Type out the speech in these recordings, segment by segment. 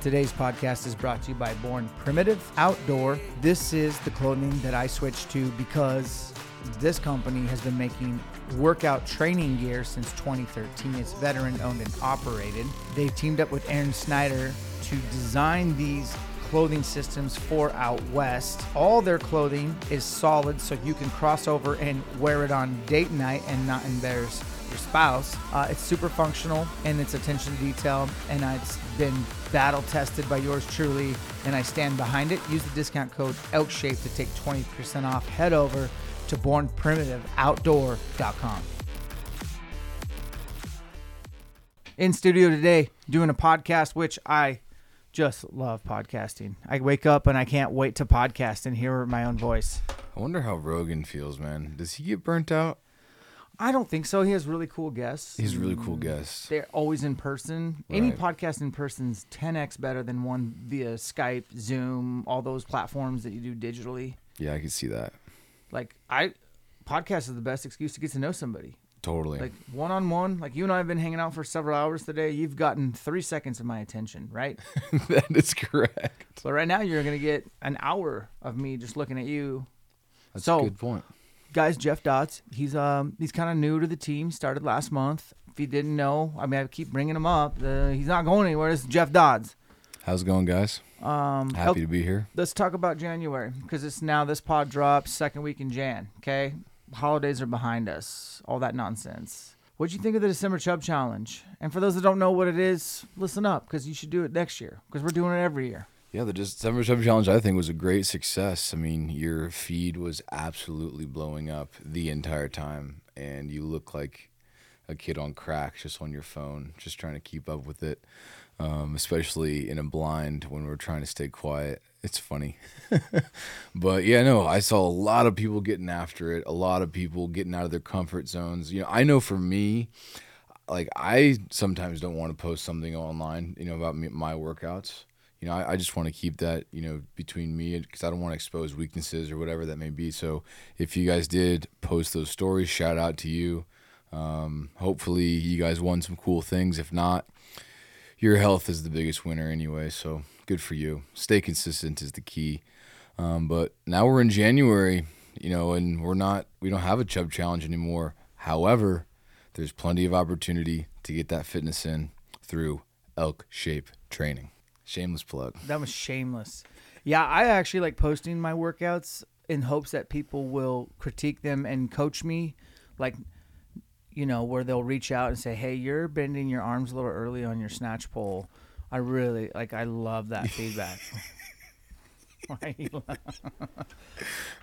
Today's podcast is brought to you by Born Primitive Outdoor. This is the clothing that I switched to because this company has been making workout training gear since 2013. It's veteran owned and operated. They've teamed up with Aaron Snyder to design these clothing systems for out west. All their clothing is solid, so you can cross over and wear it on date night and not embarrass your spouse. Uh, it's super functional and it's attention to detail, and it's been battle tested by yours truly, and I stand behind it. Use the discount code ELKSHAPE to take 20% off. Head over to bornprimitiveoutdoor.com. In studio today, doing a podcast, which I just love podcasting. I wake up and I can't wait to podcast and hear my own voice. I wonder how Rogan feels, man. Does he get burnt out? I don't think so. He has really cool guests. He's really cool mm. guests. They're always in person. Any Right. podcast in person's 10x better than one via Skype, Zoom, all those platforms that you do digitally. Yeah, I can see that. Like I podcast is the best excuse to get to know somebody. Totally. Like one on one, like you and I have been hanging out for several hours today. You've gotten three seconds of my attention, right? that is correct. but right now you're gonna get an hour of me just looking at you. That's So- a good point. Guys, Jeff Dodds, he's um he's kind of new to the team. Started last month. If you didn't know, I mean I keep bringing him up. Uh, he's not going anywhere. This is Jeff Dodds. How's it going, guys? Um, Happy to be here. let's talk about January because it's now this pod drops second week in Jan. Okay, holidays are behind us. All that nonsense. What'd you think of the December Chub Challenge? And for those that don't know what it is, listen up because you should do it next year because we're doing it every year. Yeah, the December Challenge I think was a great success. I mean, your feed was absolutely blowing up the entire time, and you look like a kid on crack just on your phone, just trying to keep up with it. Um, especially in a blind when we're trying to stay quiet. It's funny. but yeah, no, I saw a lot of people getting after it, a lot of people getting out of their comfort zones. You know, I know for me, like I sometimes don't want to post something online, you know, about me, my workouts. You know, I, I just want to keep that, you know, between me because I don't want to expose weaknesses or whatever that may be. So if you guys did post those stories, shout out to you. Um, hopefully you guys won some cool things. If not, your health is the biggest winner anyway. So good for you. Stay consistent is the key. Um, but now we're in January, you know, and we're not, we don't have a Chub Challenge anymore. However, there's plenty of opportunity to get that fitness in through elk shape training. Shameless plug. That was shameless. Yeah, I actually like posting my workouts in hopes that people will critique them and coach me, like, you know, where they'll reach out and say, "Hey, you're bending your arms a little early on your snatch pull." I really like. I love that feedback. Why you laugh?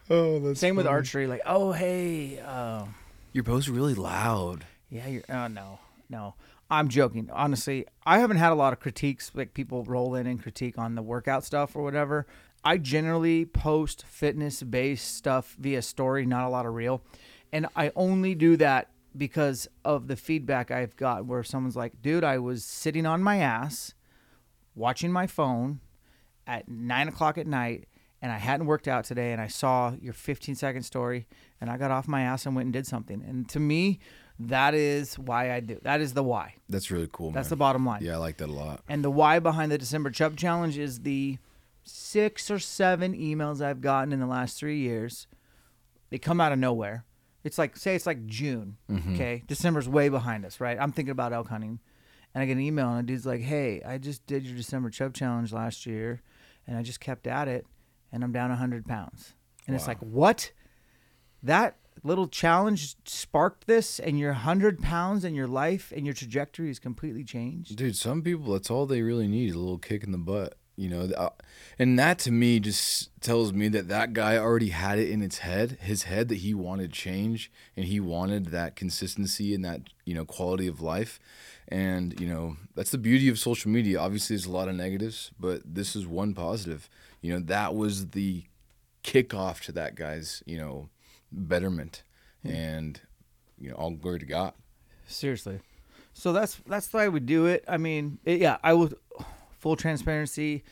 Oh, that's Same with archery. Like, oh hey, uh, Your post really loud. yeah, you're. Oh no, no. I'm joking. Honestly, I haven't had a lot of critiques like people roll in and critique on the workout stuff or whatever. I generally post fitness based stuff via story, not a lot of real. And I only do that because of the feedback I've got where someone's like, dude, I was sitting on my ass watching my phone at nine o'clock at night and I hadn't worked out today and I saw your 15 second story and I got off my ass and went and did something. And to me, that is why I do. That is the why. That's really cool, That's the bottom line. Yeah, I like that a lot. And the why behind the December Chub Challenge is the six or seven emails I've gotten in the last three years they come out of nowhere. It's like say it's like June, Mm-hmm. okay? December's way behind us, right? I'm thinking about elk hunting, and I get an email and a dude's like, "Hey, I just did your December chub challenge last year, and I just kept at it, and I'm down 100 pounds." And it's like, what? That little challenge sparked this, and your 100 pounds and your life and your trajectory is completely changed. Dude, some people that's all they really need is a little kick in the butt, you know. Uh, And that to me just tells me that that guy already had it in its head, his head that he wanted change and he wanted that consistency and that, you know, quality of life. And, you know, that's the beauty of social media. Obviously there's a lot of negatives, but this is one positive. You know, that was the kickoff to that guy's, you know, betterment. Hmm. And, you know, all glory to God. Seriously. So that's that's the way we do it. I mean, it, yeah, I will. Full transparency,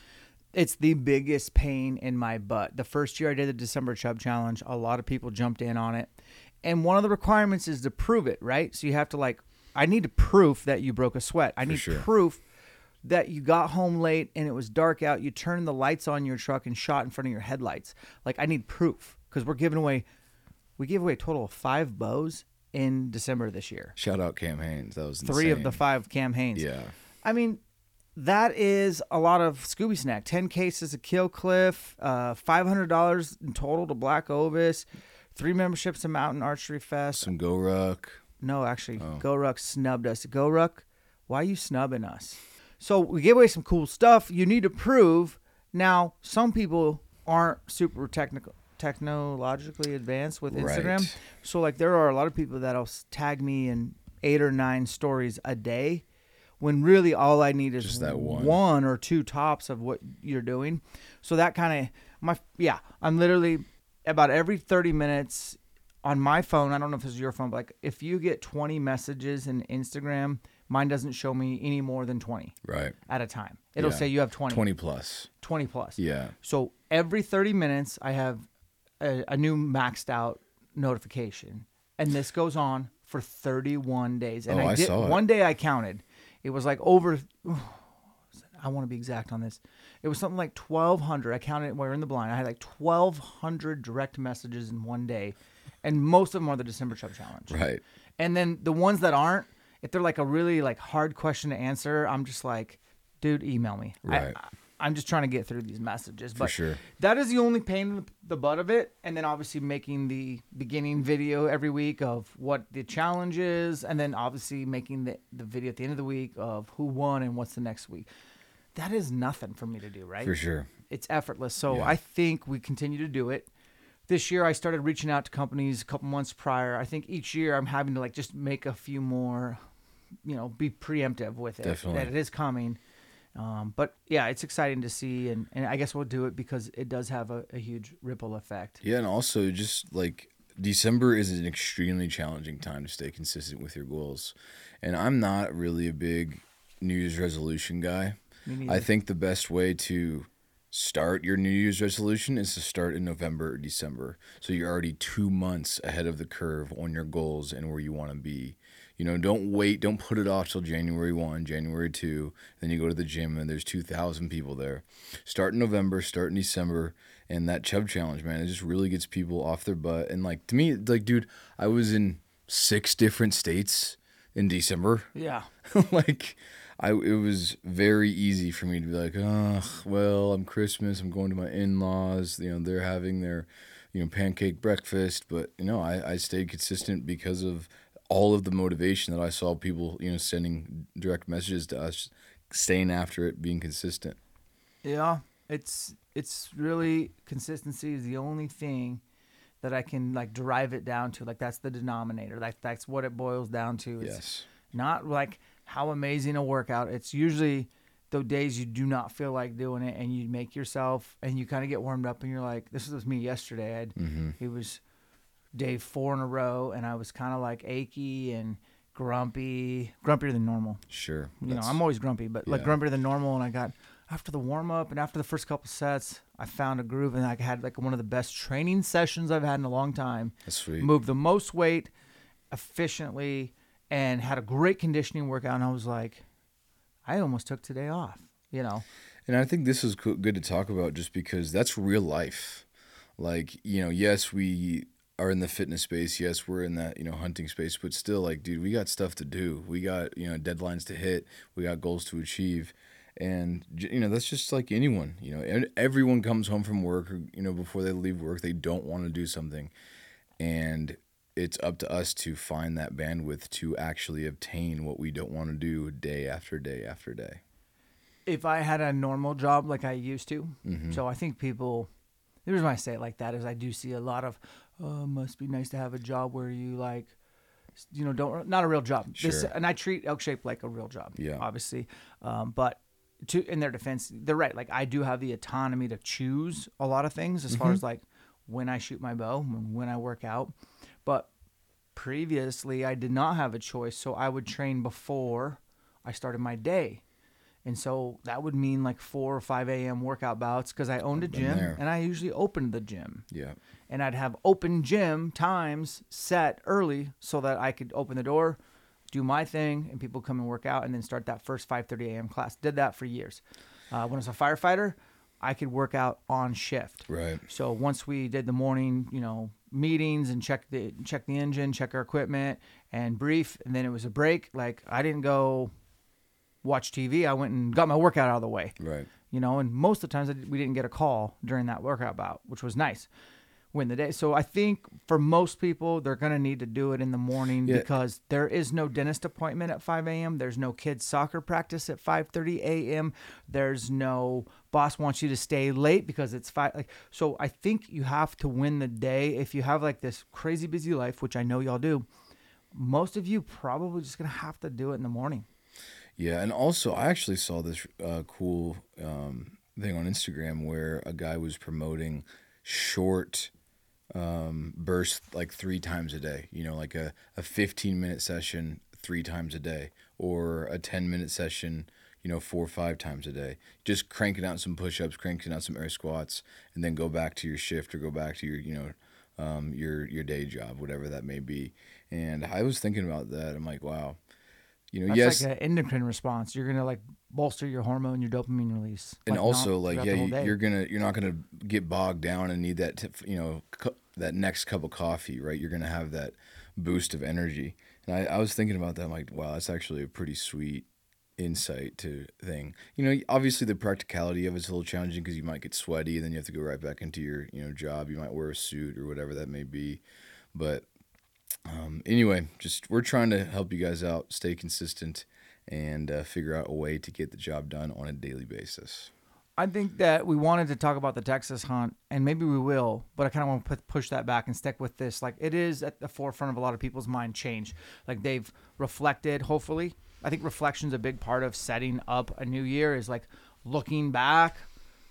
it's the biggest pain in my butt. The first year I did the December Chub Challenge, a lot of people jumped in on it, and one of the requirements is to prove it, right? So you have to like, I need to proof that you broke a sweat. I need sure. proof that you got home late and it was dark out. You turned the lights on your truck and shot in front of your headlights. Like I need proof because we're giving away, we gave away a total of five bows in December this year Shout out Cam Hanes. That was three of the five Cam Hanes. Yeah. I mean, that is a lot of Scooby Snack. Ten cases of Kill Cliff, uh, five hundred dollars in total to Black Ovis, three memberships to Mountain Archery Fest. Some Go Ruck. No, actually, Oh. Go Ruck snubbed us. Go Ruck, why are you snubbing us? So we gave away some cool stuff. You need to prove. Now, some people aren't super technical, technologically advanced with Instagram. Right. So, like, there are a lot of people that'll tag me in eight or nine stories a day, when really all I need is Just that one. or two tops of what you're doing. So that kind of my yeah, I'm literally about every 30 minutes on my phone. I don't know if this is your phone, but like if you get 20 messages in Instagram, mine doesn't show me any more than 20 Right. at a time. It'll Yeah. say you have 20, 20 plus. 20 plus. Yeah. So every 30 minutes, I have a, a new maxed out notification, and this goes on for 31 days. And Oh, I did saw it. one day I counted, it was like over. I want to be exact on this. It was something like 1,200. I counted it while we were in the blind. I had like 1,200 direct messages in one day, and most of them are the December Chub Challenge. Right. And then the ones that aren't, if they're like a really like hard question to answer, I'm just like, dude, email me. I- Right. I, I'm just trying to get through these messages. But sure. that is the only pain in the butt of it. And then obviously making the beginning video every week of what the challenge is, and then obviously making the, the video at the end of the week of who won and what's the next week. That is nothing for me to do, right? For sure. it's effortless. So Yeah. I think we continue to do it. This year I started reaching out to companies a couple months prior. I think each year I'm having to like just make a few more, you know, be preemptive with it Definitely. that it is coming. Um, but yeah, it's exciting to see, and, and I guess we'll do it because it does have a, a huge ripple effect. Yeah, and also just like December is an extremely challenging time to stay consistent with your goals. And I'm not really a big New Year's resolution guy. I think the best way to start your New Year's resolution is to start in November or December. So you're already two months ahead of the curve on your goals and where you want to be. You know, don't wait, don't put it off till January 1, January 2. Then you go to the gym and there's 2,000 people there. Start in November, start in December. And that Chub Challenge, man, it just really gets people off their butt. And like, to me, like, dude, I was in six different states in December Yeah, like I it was very easy for me to be like, oh, well, I'm Christmas, I'm going to my in-laws, you know, they're having their, you know, pancake breakfast, but you know, I, I stayed consistent because of all of the motivation that I saw people, you know, sending direct messages to us, staying after it, being consistent. yeah. It's it's really consistency is the only thing that I can like derive it down to. Like that's the denominator. Like that's what it boils down to. Is Yes. not like how amazing a workout. It's usually the days you do not feel like doing it and you make yourself and you kind of get warmed up and you're like, this was me yesterday. I'd, Mm-hmm. It was day four in a row and I was kind of like achy and grumpy, grumpier than normal. Sure. You know, I'm always grumpy, but like yeah. grumpier than normal. And I got after the warm up and after the first couple sets, I found a groove and I had like one of the best training sessions I've had in a long time that's sweet. moved the most weight efficiently and had a great conditioning workout and i was like i almost took today off you know And I think this is good to talk about just because that's real life. Like, you know, yes, we are in the fitness space. Yes, we're in that, you know, hunting space, but still like, dude, we got stuff to do. We got, you know, deadlines to hit. We got goals to achieve. And you know, that's just like anyone, you know, everyone comes home from work or, you know, before they leave work, they don't want to do something. And it's up to us to find that bandwidth to actually obtain what we don't want to do day after day after day. If I had a normal job like I used to, Mm-hmm. so I think people, the reason why I say it like that is I do see a lot of, oh, must be nice to have a job where you like, you know, don't not a real job. This, Sure. and I treat Elk Shape like a real job. Yeah. obviously, um, but to in their defense, they're right. Like I do have the autonomy to choose a lot of things as far Mm-hmm. as like when I shoot my bow, when when I work out, but previously I did not have a choice, so I would train before I started my day. And so that would mean like 4 or 5 a.m. workout bouts because I owned a gym and I usually opened the gym. Yeah. And I'd have open gym times set early so that I could open the door, do my thing, and people come and work out and then start that first 5.30 a.m. class. Did that for years. Uh, when I was a firefighter, I could work out on shift. Right. So once we did the morning, you know, meetings and check the check the engine, check our equipment, and brief, and then it was a break. Like I didn't go watch TV. I went and got my workout out of the way. Right. You know, and most of the times we didn't get a call during that workout bout, which was nice. Win the day. So I think for most people, they're gonna need to do it in the morning Yeah. because there is no dentist appointment at 5 a.m. There's no kids soccer practice at 5:30 a.m. There's no boss wants you to stay late because it's five. Like so, I think you have to win the day if you have like this crazy busy life, which I know y'all do. Most of you probably just gonna have to do it in the morning. Yeah, and also I actually saw this uh, cool um, thing on Instagram where a guy was promoting short um, bursts like three times a day. You know, like a, a 15 minute session three times a day or a 10 minute session, you know, four or five times a day. Just cranking out some push ups, cranking out some air squats, and then go back to your shift or go back to your, you know, um, your your day job, whatever that may be. And I was thinking about that. I'm like, wow. You know, That's yes, like an endocrine response. You're gonna like bolster your hormone, your dopamine release, and like, also like yeah you're gonna you're not gonna get bogged down and need that tip, you know cu- that next cup of coffee right? You're gonna have that boost of energy. And I, I was thinking about that I'm like wow that's actually a pretty sweet insight to thing. You know obviously the practicality of it's a little challenging because you might get sweaty and then you have to go right back into your you know job. You might wear a suit or whatever that may be. But um, anyway just we're trying to help you guys out stay consistent and uh, figure out a way to get the job done on a daily basis I think that we wanted to talk about the Texas hunt, and maybe we will, but I kind of want to push that back and stick with this. Like it is at the forefront of a lot of people's mind change. Like they've reflected. Hopefully, I think reflection's a big part of setting up a new year. Is like looking back.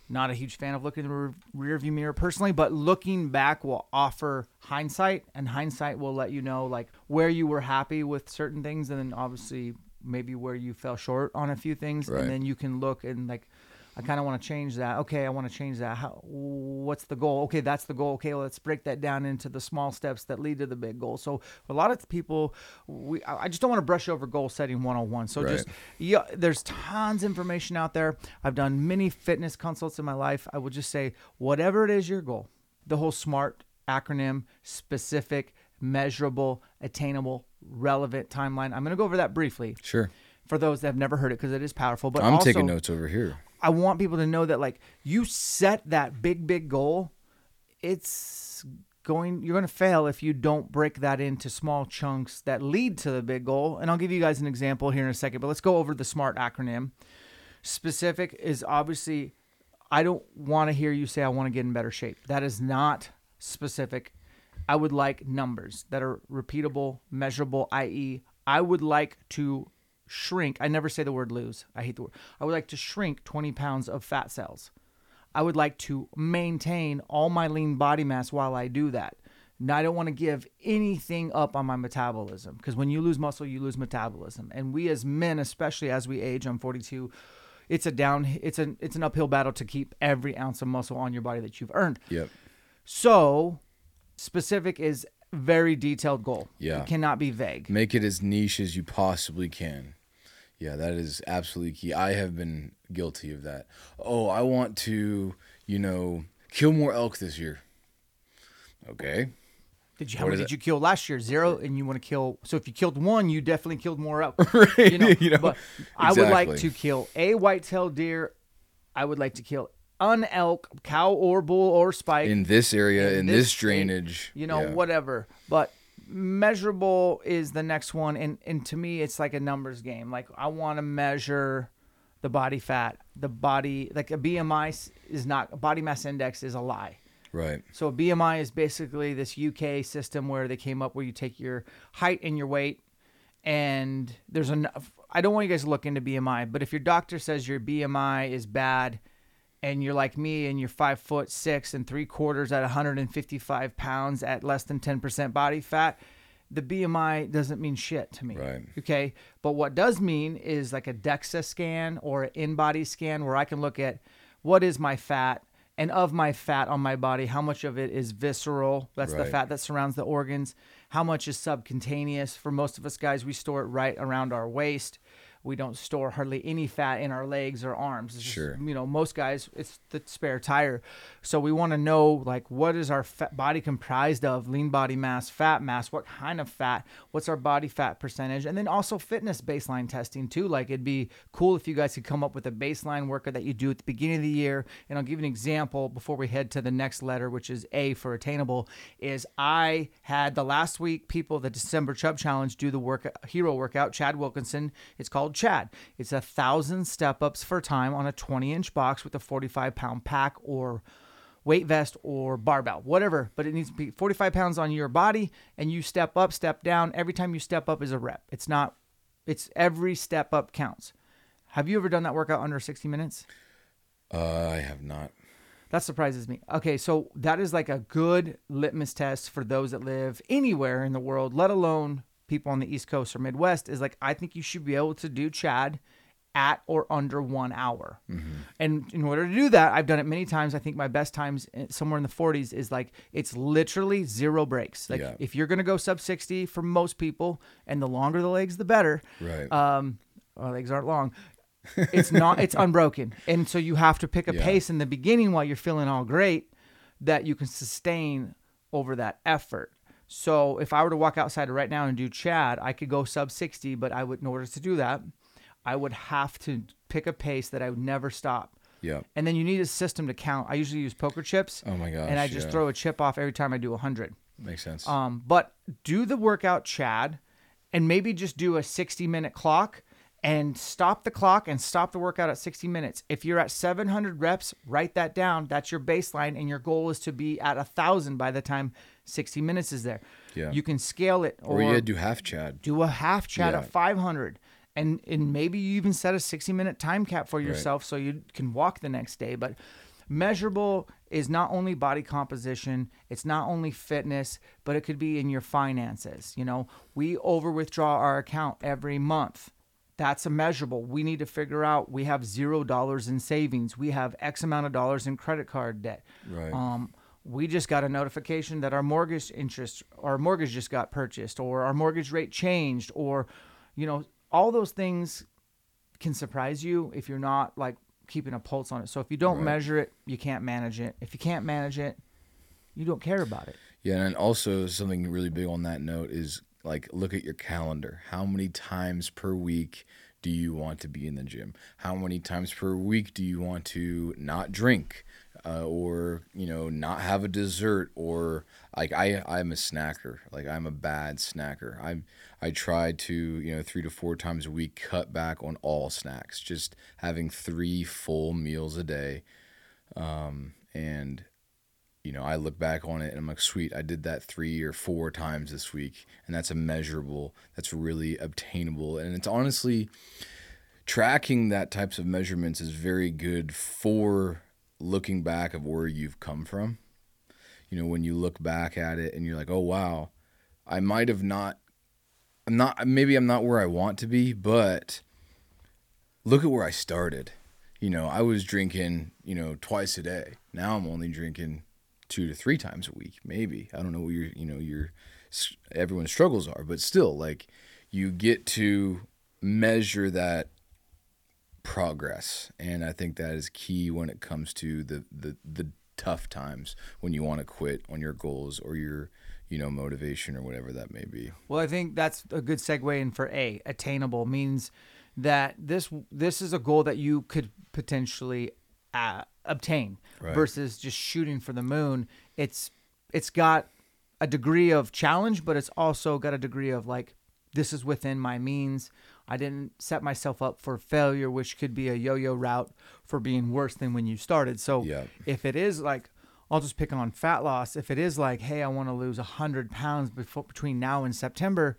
Not a huge fan of looking in the rear- rear view mirror personally, but looking back will offer hindsight, and hindsight will let you know like where you were happy with certain things, and then obviously maybe where you fell short on a few things, Right. and then you can look and like I kind of want to change that. Okay, I want to change that. How? What's the goal? Okay, that's the goal. Okay, let's break that down into the small steps that lead to the big goal. So a lot of people, we I just don't want to brush over goal setting 101. So just yeah, there's tons of information out there. I've done many fitness consults in my life. I would just say whatever it is your goal, the whole SMART acronym, specific, measurable, attainable, relevant timeline. I'm going to go over that briefly sure for those that have never heard it because it is powerful. But I'm also, taking notes over here. I want people to know that like you set that big big goal, it's going you're going to fail if you don't break that into small chunks that lead to the big goal. And I'll give you guys an example here in a second, but let's go over the SMART acronym. Specific is obviously I don't want to hear you say I want to get in better shape. That is not specific. I would like numbers that are repeatable, measurable, i.e., I would like to shrink. I never say the word lose. I hate the word. I would like to shrink 20 pounds of fat cells. I would like to maintain all my lean body mass while I do that. Now, I don't want to give anything up on my metabolism because when you lose muscle, you lose metabolism. And we as men, especially as we age, I'm 42, it's a down, it's an, it's an uphill battle to keep every ounce of muscle on your body that you've earned. Yep. So, specific is very detailed goal. Yeah. It cannot be vague. Make it as niche as you possibly can. Yeah, that is absolutely key. I have been guilty of that. Oh, I want to, you know, kill more elk this year. Okay. Did you how many did you kill last year? Zero, and you want to kill. So if you killed one, you definitely killed more up. Right, You know, you know, but I would like to kill a white-tailed deer. I would like to kill an elk, cow or bull or spike. in this area, in, this, state, drainage, you know, yeah. whatever. But measurable is the next one, and and to me, it's like a numbers game. Like I want to measure the body fat, the body like a BMI is not a body mass index is a lie. Right. So a BMI is basically this UK system where they came up where you take your height and your weight, and there's enough. I don't want you guys to look into BMI, but if your doctor says your BMI is bad, and you're like me and you're five foot six and three quarters at 155 pounds at less than 10% body fat, the BMI doesn't mean shit to me. Right. Okay. But what does mean is like a DEXA scan or an InBody scan where I can look at what is my fat and of my fat on my body, how much of it is visceral? That's the fat that surrounds the organs. How much is subcutaneous? For most of us guys, we store it right around our waist. We don't store hardly any fat in our legs or arms. It's just, Sure. you know, most guys, it's the spare tire. So we want to know, like, what is our fat body comprised of? Lean body mass, fat mass, what kind of fat? What's our body fat percentage? And then also fitness baseline testing, too. Like, it'd be cool if you guys could come up with a baseline workout that you do at the beginning of the year. And I'll give you an example before we head to the next letter, which is A for attainable. Is I had the last week people, the December Chub Challenge, do the work hero workout. Chad Wilkinson. It's called Chad. It's a thousand step ups for time on a 20 inch box with a 45 pound pack or weight vest or barbell, whatever. But it needs to be 45 pounds on your body, and you step up, step down. Every time you step up is a rep. It's not. It's every step up counts. Have you ever done that workout under 60 minutes? Uh, I have not. That surprises me. Okay, so that is like a good litmus test for those that live anywhere in the world, let alone people on the East Coast or Midwest. Is like, I think you should be able to do Chad at or under one hour. And in order to do that, I've done it many times. I think my best times eh, somewhere in the 40s is like, it's literally zero breaks. Like, Yeah. if you're going to go sub 60 for most people, and the longer the legs, the better. Right. Um, our legs aren't long. It's not. It's unbroken, and so you have to pick a Yeah. pace in the beginning while you're feeling all great that you can sustain over that effort. So if I were to walk outside right now and do Chad, I could go sub 60, but I would, in order to do that, I would have to pick a pace that I would never stop. yeah. And then you need a system to count. I usually use poker chips. Oh my gosh. And I just yeah. throw a chip off every time I do 100. Makes sense. Um, but do the workout, Chad, and maybe just do a 60 minute clock and stop the clock and stop the workout at 60 minutes. If you're at 700 reps, write that down. That's your baseline, and your goal is to be at a thousand by the time 60 minutes is there. Yeah. You can scale it, or, or, yeah, do half Chad. do a half Chad Yeah. at 500 and and maybe you even set a 60 minute time cap for yourself so you can walk the next day but measurable is not only body composition it's not only fitness but it could be in your finances you know we over withdraw our account every month that's a measurable we need to figure out we have zero dollars in savings we have x amount of dollars in credit card debt Right. um, we just got a notification that our mortgage interest, our mortgage just got purchased, or our mortgage rate changed, or, you know, all those things can surprise you if you're not like keeping a pulse on it. So if you don't Right. measure it, you can't manage it. If you can't manage it, you don't care about it. Yeah, and also something really big on that note is like look at your calendar. How many times per week do you want to be in the gym? How many times per week do you want to not drink, uh, or you know not have a dessert, or like I I'm a snacker. Like I'm a bad snacker. I I try to you know three to four times a week cut back on all snacks. Just having three full meals a day, um, and you know, I look back on it and I'm like, sweet, I did that three or four times this week. And that's a measurable, that's really obtainable. And it's honestly, tracking that types of measurements is very good for looking back of where you've come from. You know, when you look back at it and you're like, oh, wow, I might have not, I'm not, maybe I'm not where I want to be, but look at where I started. You know, I was drinking, you know, twice a day. Now I'm only drinking two to three times a week, maybe. I don't know what your, you know, your everyone's struggles are, but still, like, you get to measure that progress, and I think that is key when it comes to the the the tough times when you want to quit on your goals or you're you know, motivation or whatever that may be. Well, I think that's a good segue in for A. Attainable means that this this is a goal that you could potentially uh, obtain Right. versus just shooting for the moon. It's it's got a degree of challenge, but it's also got a degree of like this is within my means. I didn't set myself up for failure, which could be a yo-yo route for being worse than when you started. So Yeah. if it is like I'll just pick on fat loss. If it is like, hey, I want to lose hundred pounds before between now and September,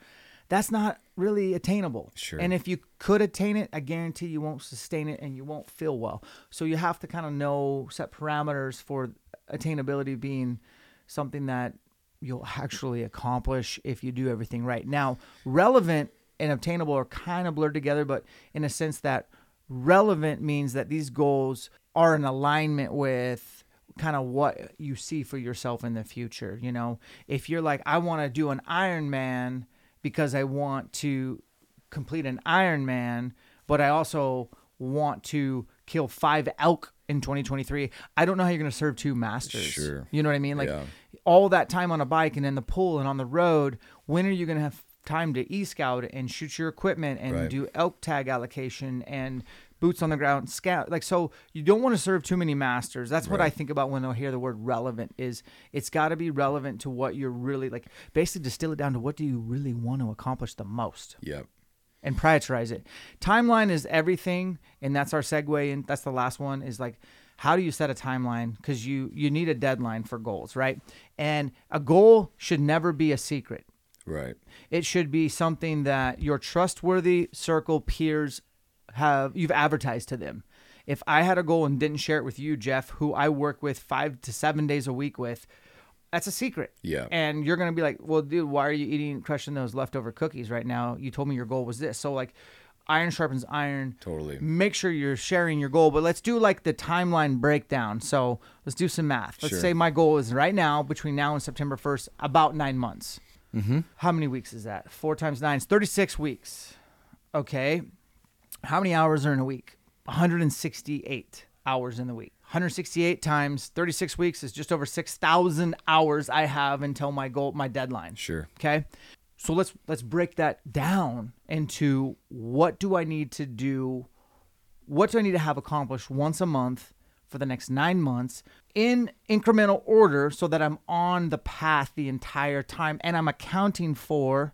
that's not really attainable. Sure. And if you could attain it, I guarantee you won't sustain it and you won't feel well. So you have to kind of know set parameters for attainability being something that you'll actually accomplish if you do everything right. Now, relevant and obtainable are kind of blurred together, but in a sense that relevant means that these goals are in alignment with kind of what you see for yourself in the future. You know, if you're like, I want to do an Ironman because I want to complete an Ironman, but I also want to kill five elk in 2023. I don't know how you're going to serve two masters. Sure. You know what I mean? Like Yeah. all that time on a bike and in the pool and on the road, when are you going to have time to e-scout and shoot your equipment and Right. do elk tag allocation and boots on the ground scout like so you don't want to serve too many masters that's what i think about when i hear the word relevant is it's got to be relevant to what you're really like basically distill it down to what do you really want to accomplish the most Yep. and prioritize it. Timeline is everything, and that's our segue. And that's the last one. Is like, how do you set a timeline? Because you you need a deadline for goals, right? And a goal should never be a secret. Right. It should be something that your trustworthy circle peers have you've advertised to them. If I had a goal and didn't share it with you, Jeff, who I work with five to seven days a week with, that's a secret. Yeah. And you're gonna be like, well, dude, why are you eating, crushing those leftover cookies right now? You told me your goal was this. So like, iron sharpens iron. Totally. Make sure you're sharing your goal, but let's do like the timeline breakdown. So let's do some math. Let's Sure. say my goal is right now between now and September 1st, about nine months. Mm-hmm. How many weeks is that? Four times nine is 36 weeks. Okay. How many hours are in a week? 168 hours in the week. 168 times 36 weeks is just over 6,000 hours I have until my goal, my deadline. Sure. Okay. So let's let's break that down into what do I need to do? What do I need to have accomplished once a month for the next 9 months in incremental order so that I'm on the path the entire time and I'm accounting for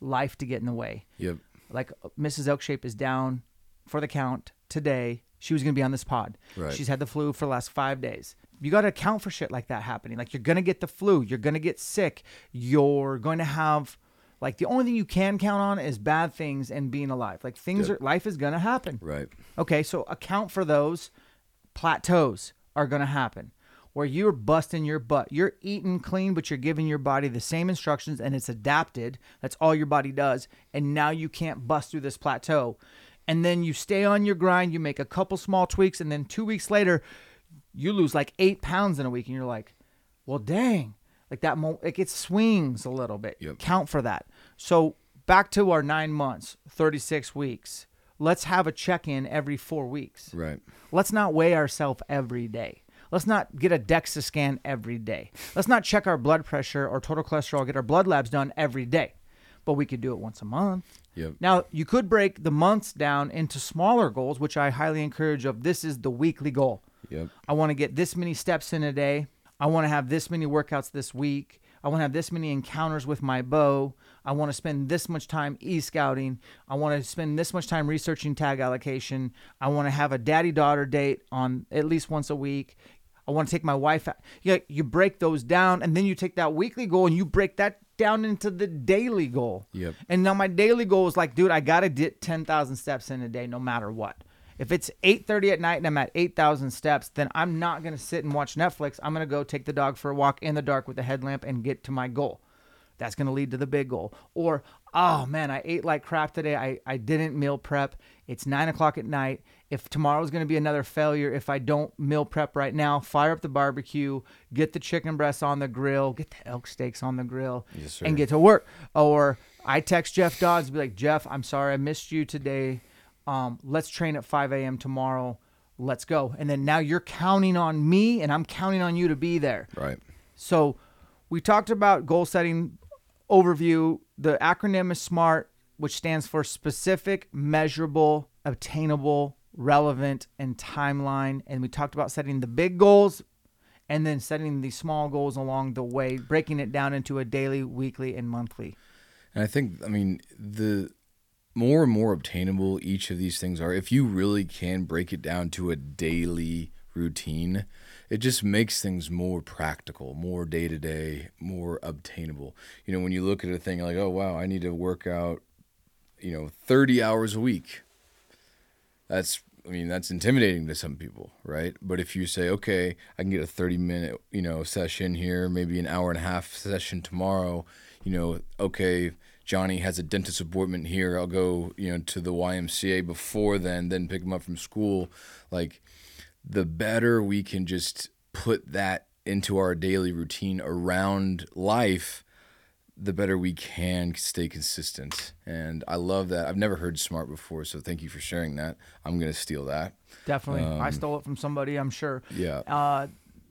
life to get in the way. Yep. Like Mrs. Elkshape is down for the count today. She was going to be on this pod. Right. She's had the flu for the last five days. You got to account for shit like that happening. Like you're going to get the flu. You're going to get sick. You're going to have, like, the only thing you can count on is bad things and being alive. Like things Yep. are, life is going to happen. Right. Okay, so account for those plateaus are going to happen where you're busting your butt. You're eating clean, but you're giving your body the same instructions and it's adapted. That's all your body does. And now you can't bust through this plateau. And then you stay on your grind, you make a couple small tweaks, and then two weeks later, you lose like eight pounds in a week. And you're like, well, dang. Like that, mo- like it swings a little bit. Yep. Count for that. So back to our nine months, 36 weeks. Let's have a check in every four weeks. Right. Let's not weigh ourselves every day. Let's not get a DEXA scan every day. Let's not check our blood pressure or total cholesterol, get our blood labs done every day. But we could do it once a month. Yep. Now, you could break the months down into smaller goals, which I highly encourage of this is the weekly goal. Yep. I want to get this many steps in a day. I want to have this many workouts this week. I want to have this many encounters with my bow. I want to spend this much time e scouting. I want to spend this much time researching tag allocation. I want to have a daddy daughter date on at least once a week. I want to take my wife out. You, you break those down, and then you take that weekly goal and you break that down into the daily goal. Yep. And now my daily goal is like, dude, I gotta get ten thousand steps in a day, no matter what. If it's eight thirty at night and I'm at eight thousand steps, then I'm not gonna sit and watch Netflix. I'm gonna go take the dog for a walk in the dark with a headlamp and get to my goal. That's gonna lead to the big goal. Or, oh man, I ate like crap today. I, I didn't meal prep. It's nine o'clock at night. If tomorrow's gonna be another failure, if I don't meal prep right now, fire up the barbecue, get the chicken breasts on the grill, get the elk steaks on the grill, Yes, and get to work. Or I text Jeff Dodds, and be like, Jeff, I'm sorry I missed you today. Um, let's train at 5 a.m. tomorrow. Let's go. And then now you're counting on me, and I'm counting on you to be there. Right. So we talked about goal setting overview. The acronym is SMART, which stands for specific, measurable, obtainable, relevant, and timeline. And we talked about setting the big goals and then setting the small goals along the way, breaking it down into a daily, weekly, and monthly. And I think, I mean, the more and more obtainable each of these things are, if you really can break it down to a daily routine, it just makes things more practical, more day to day, more obtainable. You know, when you look at a thing like, oh, wow, I need to work out, you know, 30 hours a week. That's, I mean, that's intimidating to some people, right? But if you say, okay, I can get a 30 minute, you know, session here, maybe an hour and a half session tomorrow, you know, okay, Johnny has a dentist appointment here. I'll go, you know, to the YMCA before then, then pick him up from school. Like, the better we can just put that into our daily routine around life, the better we can stay consistent. And I love that. I've never heard smart before, so thank you for sharing that. I'm going to steal that. Definitely. I stole it from somebody, I'm sure. Yeah. Uh,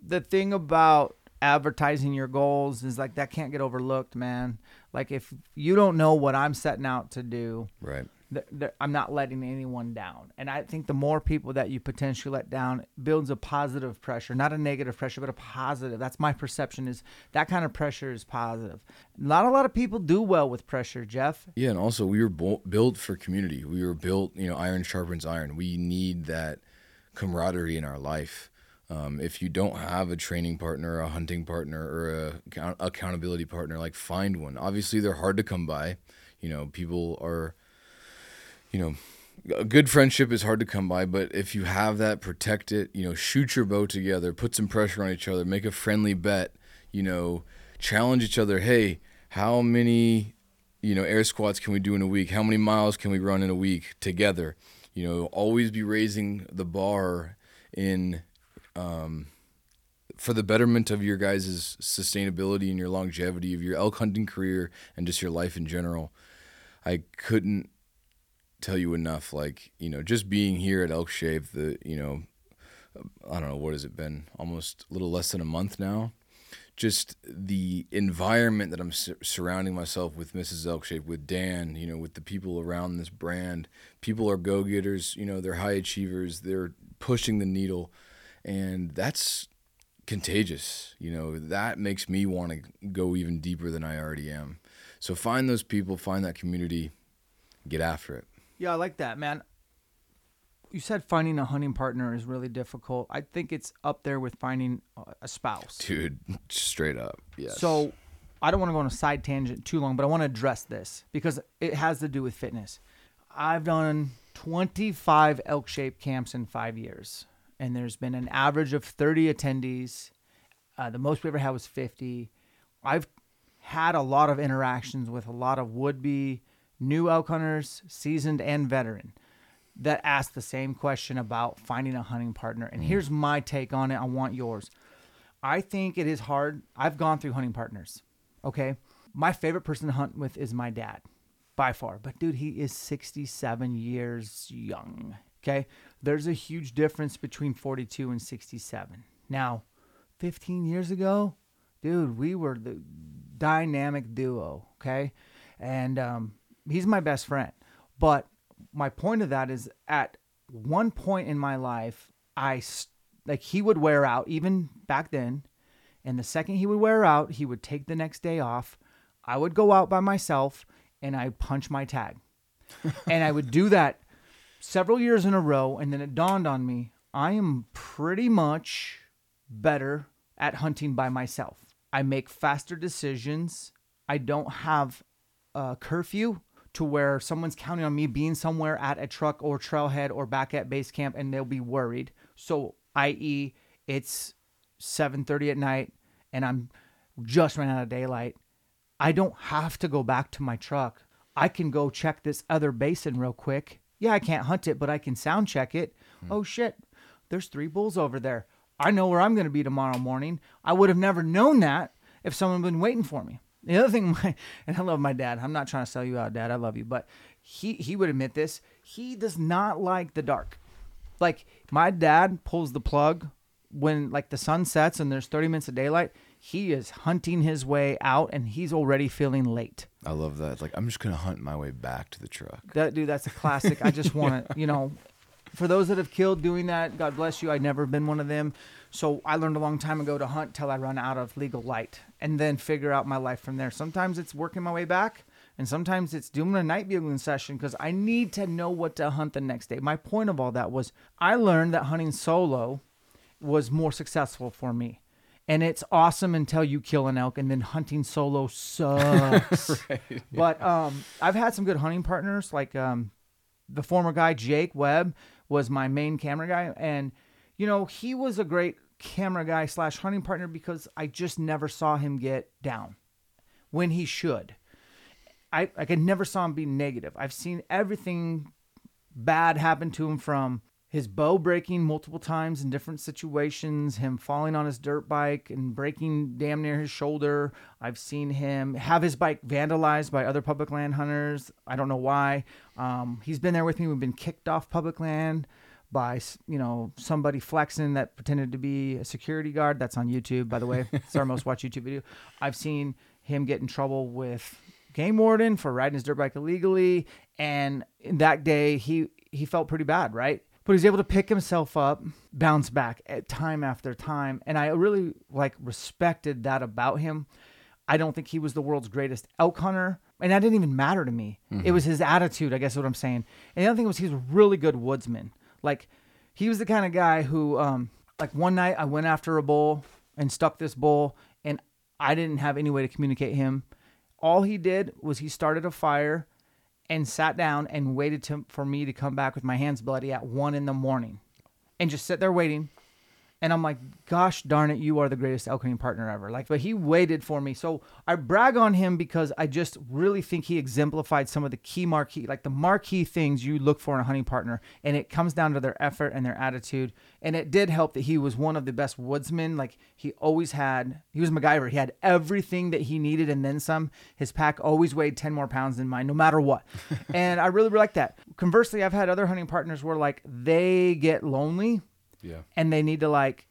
the thing about advertising your goals is like that can't get overlooked, man. Like if you don't know what I'm setting out to do, Right. Th- th- I'm not letting anyone down. And I think the more people that you potentially let down builds a positive pressure, not a negative pressure, but a positive. That's my perception is that kind of pressure is positive. Not a lot of people do well with pressure, Jeff. Yeah, and also we were bo- built for community. We were built, you know, iron sharpens iron. We need that camaraderie in our life. Um, if you don't have a training partner, a hunting partner, or a account- accountability partner, like find one. Obviously, they're hard to come by. You know, people are, you know, a good friendship is hard to come by. But if you have that, protect it. You know, shoot your bow together, put some pressure on each other, make a friendly bet. You know, challenge each other. Hey, how many you know, air squats can we do in a week? How many miles can we run in a week together? You know, always be raising the bar in um, for the betterment of your guys' sustainability and your longevity of your elk hunting career and just your life in general. I couldn't tell you enough. Like, you know, just being here at Elk Shape, the, you know, I don't know, what has it been? Almost a little less than a month now just the environment that I'm sur- surrounding myself with Mrs. Elkshape, with Dan, you know, with the people around this brand. People are go getters, you know, they're high achievers, they're pushing the needle, and that's contagious. You know, that makes me want to go even deeper than I already am. So find those people, find that community, get after it. Yeah, I like that, man. You said finding a hunting partner is really difficult. I think it's up there with finding a- spouse. Dude, straight up. Yes. So I don't want to go on a side tangent too long, but I want to address this because it has to do with fitness. I've done 25 elk shaped camps in five years, and there's been an average of 30 attendees. Uh, the most we ever had was 50. I've had a lot of interactions with a lot of would be new elk hunters, seasoned and veteran, that ask the same question about finding a hunting partner. And here's my take on it. I want yours. I think it is hard. I've gone through hunting partners. Okay. My favorite person to hunt with is my dad by far. But dude, he is 67 years young. Okay. There's a huge difference between 42 and 67. Now, 15 years ago, dude, we were the dynamic duo. Okay. And um, he's my best friend. But my point of that is at one point in my life, I like he would wear out even back then. And the second he would wear out, he would take the next day off. I would go out by myself and I punch my tag. and I would do that several years in a row. And then it dawned on me I am pretty much better at hunting by myself. I make faster decisions. I don't have a curfew to where someone's counting on me being somewhere at a truck or trailhead or back at base camp and they'll be worried. So, i.e., it's 7:30 at night and I'm just running out of daylight. I don't have to go back to my truck. I can go check this other basin real quick. Yeah, I can't hunt it, but I can sound check it. Hmm. Oh shit, there's three bulls over there. I know where I'm going to be tomorrow morning. I would have never known that if someone had been waiting for me. The other thing, my, and I love my dad. I'm not trying to sell you out, Dad. I love you, but he he would admit this. He does not like the dark. Like my dad pulls the plug when like the sun sets and there's 30 minutes of daylight. he is hunting his way out and he's already feeling late. I love that. Like I'm just gonna hunt my way back to the truck. That dude, that's a classic. I just want to, you know, for those that have killed doing that, God bless you. I've never been one of them. So I learned a long time ago to hunt till I run out of legal light and then figure out my life from there. Sometimes it's working my way back and sometimes it's doing a night bugling session because I need to know what to hunt the next day. My point of all that was I learned that hunting solo was more successful for me. And it's awesome until you kill an elk, and then hunting solo sucks. But um, I've had some good hunting partners. Like um, the former guy, Jake Webb, was my main camera guy. And, you know, he was a great camera guy slash hunting partner because I just never saw him get down when he should. I like I never saw him be negative. I've seen everything bad happen to him from his bow breaking multiple times in different situations, him falling on his dirt bike and breaking damn near his shoulder. I've seen him have his bike vandalized by other public land hunters. I don't know why. Um, he's been there with me. We've been kicked off public land by you know somebody flexing that pretended to be a security guard. That's on YouTube, by the way. it's our most watched YouTube video. I've seen him get in trouble with game warden for riding his dirt bike illegally, and that day he he felt pretty bad, right? But he's able to pick himself up, bounce back at time after time, and I really like respected that about him. I don't think he was the world's greatest elk hunter, and that didn't even matter to me. It was his attitude, I guess, is what I'm saying. And the other thing was he was a really good woodsman. Like he was the kind of guy who, um, like one night I went after a bull and stuck this bull, and I didn't have any way to communicate him. All he did was he started a fire and sat down and waited to, for me to come back with my hands bloody at one in the morning and just sit there waiting. And I'm like, gosh darn it, you are the greatest elk hunting partner ever. Like, but he waited for me. So I brag on him because I just really think he exemplified some of the key marquee, like the marquee things you look for in a hunting partner. And it comes down to their effort and their attitude. And it did help that he was one of the best woodsmen. Like he always had, he was MacGyver. He had everything that he needed and then some. His pack always weighed 10 more pounds than mine, no matter what. and I really like that. Conversely, I've had other hunting partners where like they get lonely Yeah. and they need to like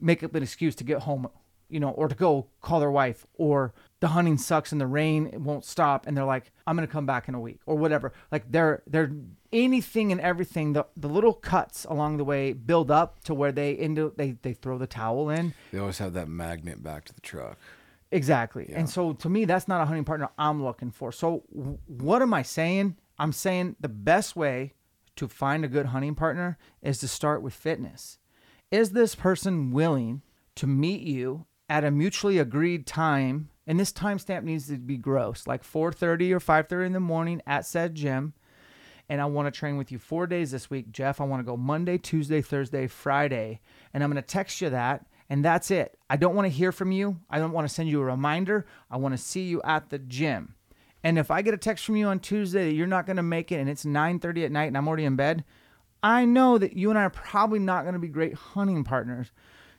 make up an excuse to get home, you know, or to go call their wife, or the hunting sucks and the rain it won't stop, and they're like, I'm gonna come back in a week or whatever. Like they're they're anything and everything. The the little cuts along the way build up to where they into they they throw the towel in. They always have that magnet back to the truck. Exactly. And so to me, that's not a hunting partner I'm looking for. So what am I saying? I'm saying the best way to find a good hunting partner is to start with fitness. Is this person willing to meet you at a mutually agreed time? And this timestamp needs to be gross, like 4:30 or 5:30 in the morning at said gym. And I want to train with you four days this week, Jeff. I want to go Monday, Tuesday, Thursday, Friday, and I'm going to text you that and that's it. I don't want to hear from you. I don't want to send you a reminder. I want to see you at the gym. And if I get a text from you on Tuesday that you're not going to make it and it's 9:30 at night and I'm already in bed, I know that you and I are probably not going to be great hunting partners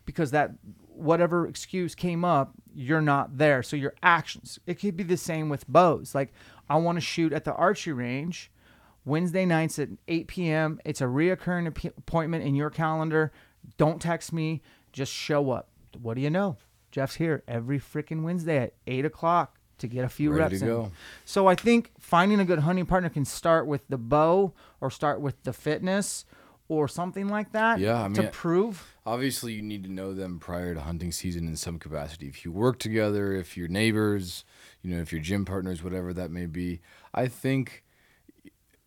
because that whatever excuse came up, you're not there. So your actions, it could be the same with bows. Like I want to shoot at the archery range Wednesday nights at 8 p.m. It's a reoccurring ap- appointment in your calendar. Don't text me. Just show up. What do you know? Jeff's here every freaking Wednesday at 8 o'clock to get a few Ready reps to in. go. So I think finding a good hunting partner can start with the bow or start with the fitness or something like that Yeah, I to prove. Obviously, you need to know them prior to hunting season in some capacity. If you work together, if you're neighbors, you know, if you're gym partners, whatever that may be, I think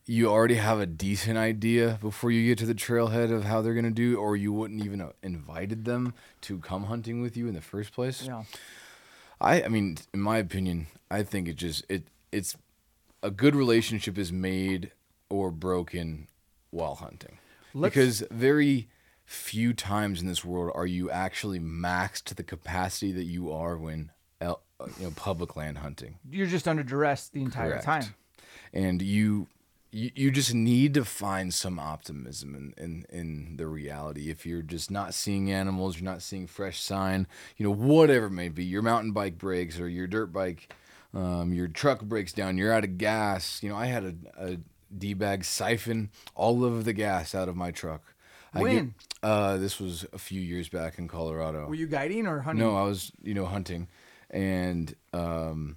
you already have a decent idea before you get to the trailhead of how they're going to do, or you wouldn't even have invited them to come hunting with you in the first place. Yeah. I I mean, in my opinion, I think it just it it's a good relationship is made or broken while hunting. Let's- because very few times in this world are you actually maxed to the capacity that you are when you know public land hunting. You're just under duress the entire Correct. time. And you, you you just need to find some optimism in, in in the reality. If you're just not seeing animals, you're not seeing fresh sign, you know, whatever it may be, your mountain bike breaks or your dirt bike, um, your truck breaks down, you're out of gas. You know, I had a, a D bag siphon all of the gas out of my truck. I get- When? uh, this was a few years back in Colorado. Were you guiding or hunting? no, I was you know hunting, and um,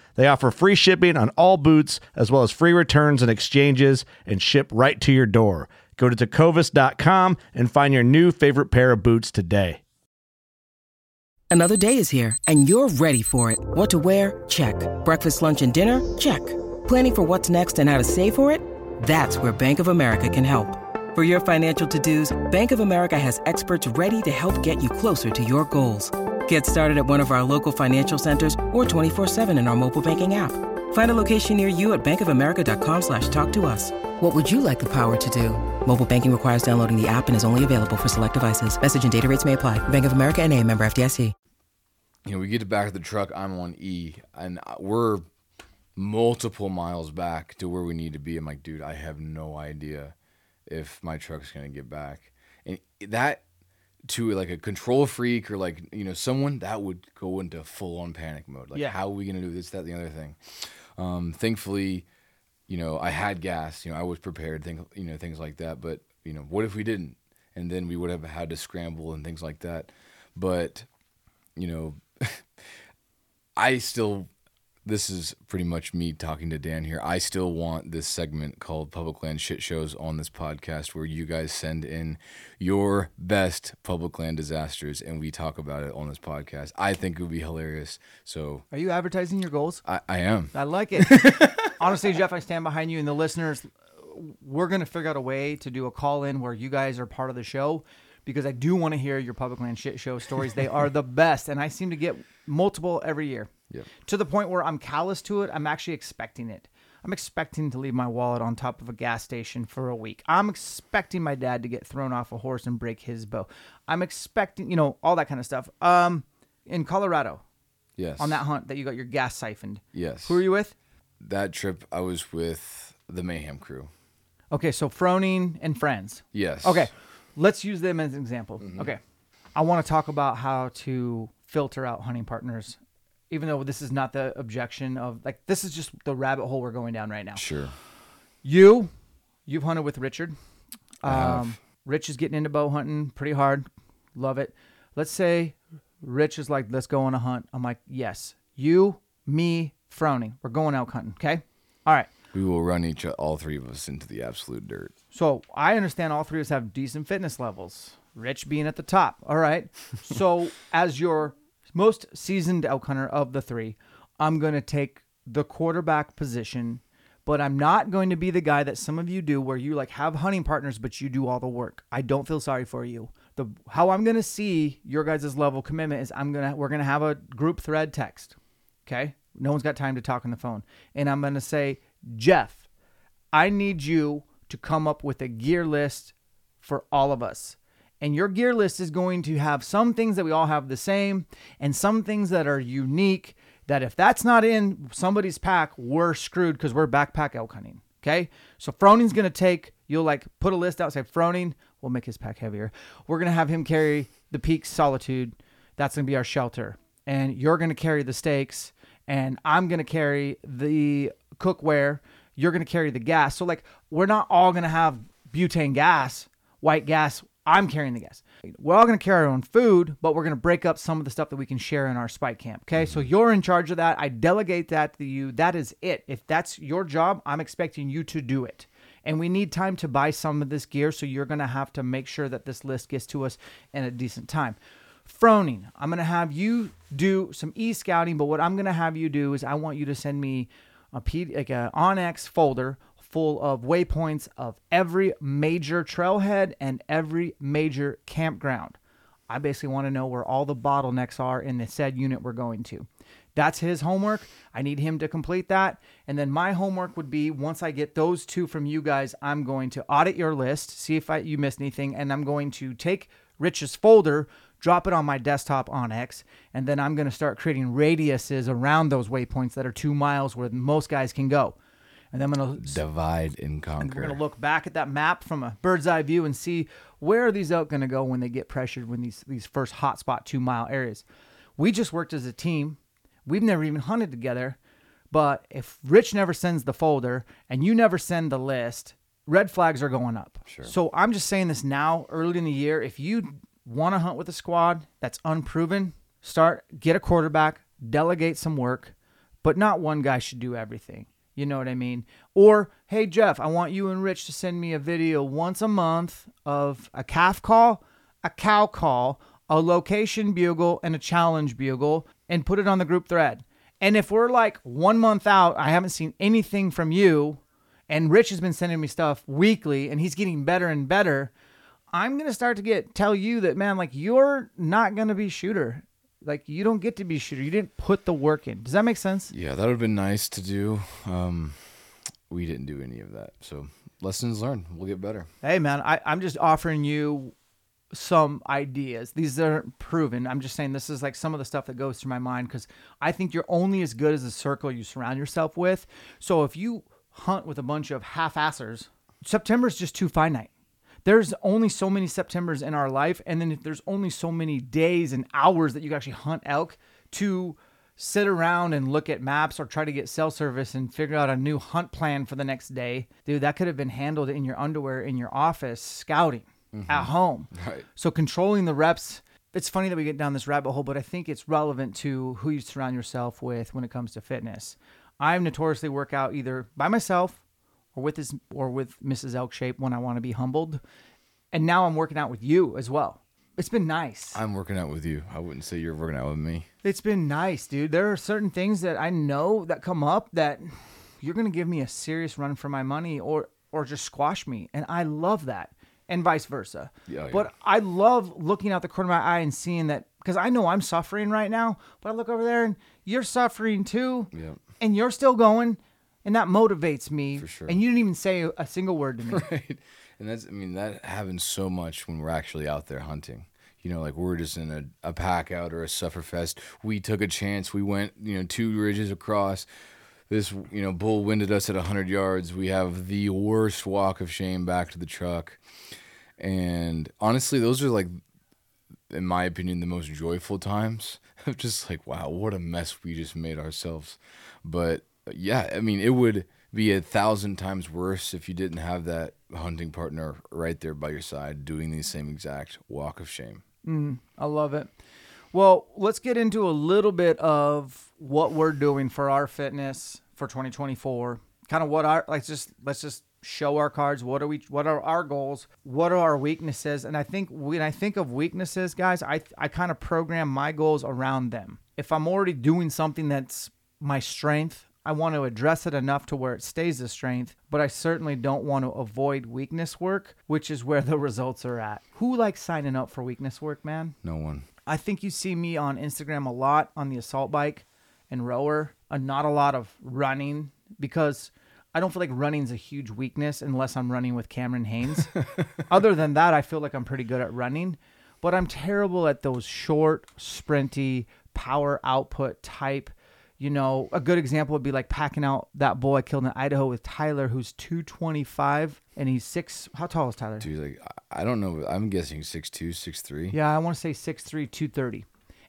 They offer free shipping on all boots, as well as free returns and exchanges, and ship right to your door. Go to tecovas.com and find your new favorite pair of boots today. Another day is here, and you're ready for it. What to wear? Check. Breakfast, lunch, and dinner? Check. Planning for what's next and how to save for it? That's where Bank of America can help. For your financial to dos, Bank of America has experts ready to help get you closer to your goals. Get started at one of our local financial centers or 24-7 in our mobile banking app. Find a location near you at bankofamerica.com slash talk to us. What would you like the power to do? Mobile banking requires downloading the app and is only available for select devices. Message and data rates may apply. Bank of America and a member FDIC. you know we get to back of the truck. I'm on E, and we're multiple miles back to where we need to be. I'm like, dude, I have no idea if my truck's gonna get back, and that to like a control freak or like you know someone that would go into full on panic mode. Like, Yeah. how are we gonna do this, that, the other thing? Um, thankfully, you know, I had gas. You know, I was prepared. Things, you know, things like that. But you know, what if we didn't? And then we would have had to scramble and things like that. But you know, I still, this is pretty much me talking to Dan here. I still want this segment called Public Land Shit Shows on this podcast where you guys send in your best public land disasters and we talk about it on this podcast. I think it would be hilarious. So Are you advertising your goals? I, I am. I like it. Honestly, Jeff, I stand behind you and the listeners. We're going to figure out a way to do a call in where you guys are part of the show because I do want to hear your public land shit show stories. They are the best. And I seem to get multiple every year Yep. to the point where I'm callous to it. I'm actually expecting it. I'm expecting to leave my wallet on top of a gas station for a week. I'm expecting my dad to get thrown off a horse and break his bow. I'm expecting, you know, all that kind of stuff. Um, in Colorado, Yes. on that hunt that you got your gas siphoned. Yes. Who are you with? That trip, I was with the Mayhem crew. Okay, so Froning and friends. Yes. Okay, let's use them as an example. Okay, I want to talk about how to filter out hunting partners, even though this is not the objection of like this is just the rabbit hole we're going down right now. Sure. You, you've hunted with Richard. Um, Rich is getting into bow hunting pretty hard. Love it. Let's say Rich is like, let's go on a hunt. I'm like, yes. You, me, Froning, we're going elk hunting. Okay. All right. We will run each, all three of us into the absolute dirt. So I understand all three of us have decent fitness levels. Rich being at the top. All right. So as your most seasoned elk hunter of the three, I'm going to take the quarterback position, but I'm not going to be the guy that some of you do where you like have hunting partners, but you do all the work. I don't feel sorry for you. The how I'm going to see your guys' level commitment is I'm going to we're going to have a group thread text. Okay? No one's got time to talk on the phone. And I'm going to say, "Jeff, I need you to come up with a gear list for all of us. And your gear list is going to have some things that we all have the same and some things that are unique that if that's not in somebody's pack, we're screwed because we're backpack elk hunting. Okay. So Froning's going to take, you'll like put a list out, say Froning, we'll make his pack heavier. We're going to have him carry the Peak Solitude. That's going to be our shelter. And you're going to carry the stakes and I'm going to carry the cookware. You're going to carry the gas. So, like, we're not all going to have butane gas, white gas. I'm carrying the gas. We're all going to carry our own food, but we're going to break up some of the stuff that we can share in our spike camp. Okay. So, mm-hmm. you're in charge of that. I delegate that to you. That is it. If that's your job, I'm expecting you to do it. And we need time to buy some of this gear. So, you're going to have to make sure that this list gets to us in a decent time. Froning, I'm going to have you do some e scouting, but what I'm going to have you do is I want you to send me a P, like a onX folder full of waypoints of every major trailhead and every major campground. I basically want to know where all the bottlenecks are in the said unit we're going to. That's his homework. I need him to complete that. And then my homework would be once I get those two from you guys, I'm going to audit your list, see if I, you missed anything, and I'm going to take Rich's folder, drop it on my desktop onX, and then I'm going to start creating radiuses around those waypoints that are two miles where most guys can go. And then I'm going to Divide and and conquer. we're going to look back at that map from a bird's eye view and see where are these elk going to go when they get pressured when these these first hotspot two mile areas. We just worked as a team. We've never even hunted together, but if Rich never sends the folder and you never send the list, red flags are going up. Sure. So I'm just saying this now, early in the year. If you want to hunt with a squad that's unproven, start get a quarterback, delegate some work, but not one guy should do everything. You know what I mean? Or, hey, Jeff, I want you and Rich to send me a video once a month of a calf call, a cow call, a location bugle, and a challenge bugle, and put it on the group thread. And if we're like one month out, I haven't seen anything from you, and Rich has been sending me stuff weekly, and he's getting better and better, I'm gonna start to get tell you that man, like you're not gonna be shooter. Like you don't get to be shooter. You didn't put the work in. Does that make sense? Yeah, that would have been nice to do. Um, we didn't do any of that. So lessons learned. We'll get better. Hey man, I, I'm just offering you some ideas. These aren't proven. I'm just saying this is like some of the stuff that goes through my mind because I think you're only as good as the circle you surround yourself with. So if you hunt with a bunch of half-assers, September is just too finite. There's only so many Septembers in our life, and then if there's only so many days and hours that you can actually hunt elk to sit around and look at maps or try to get cell service and figure out a new hunt plan for the next day. Dude, that could have been handled in your underwear in your office scouting mm-hmm. at home. Right. So controlling the reps. It's funny that we get down this rabbit hole, but I think it's relevant to who you surround yourself with when it comes to fitness. I notoriously work out either by myself or with his or with Mrs. Elk Shape when I want to be humbled. And now I'm working out with you as well. It's been nice. I'm working out with you. I wouldn't say you're working out with me. It's been nice, dude. There are certain things that I know that come up that you're going to give me a serious run for my money or or just squash me, and I love that. And vice versa. Yeah, but yeah. I love looking out the corner of my eye and seeing that because I know I'm suffering right now, but I look over there and you're suffering too. Yep. And you're still going, and that motivates me. For sure. And you didn't even say a single word to me. right? And that's, I mean, that happens so much when we're actually out there hunting. You know, like we're just in a, a pack out or a sufferfest. We took a chance. We went, you know, two ridges across. This, you know, bull winded us at 100 yards. We have the worst walk of shame back to the truck. And honestly, those are like, in my opinion, the most joyful times of just like, wow, what a mess we just made ourselves. But yeah, I mean, it would be a thousand times worse if you didn't have that hunting partner right there by your side doing the same exact walk of shame. Mm, I love it. Well, let's get into a little bit of what we're doing for our fitness for 2024. Kind of what our like just let's just show our cards. What are we what are our goals? What are our weaknesses? And I think when I think of weaknesses, guys, I I kind of program my goals around them. If I'm already doing something that's my strength, I want to address it enough to where it stays a strength, but I certainly don't want to avoid weakness work, which is where the results are at. Who likes signing up for weakness work, man? No one. I think you see me on Instagram a lot on the assault bike and rower, and not a lot of running because I don't feel like running's a huge weakness unless I'm running with Cameron Hanes. Other than that, I feel like I'm pretty good at running, but I'm terrible at those short, sprinty, power output type. You know, a good example would be like packing out that bull I killed in Idaho with Tyler, who's 225 and he's six. How tall is Tyler? Dude, like, I don't know. I'm guessing 6'2, 6'3. Yeah, I want to say 6'3", 230,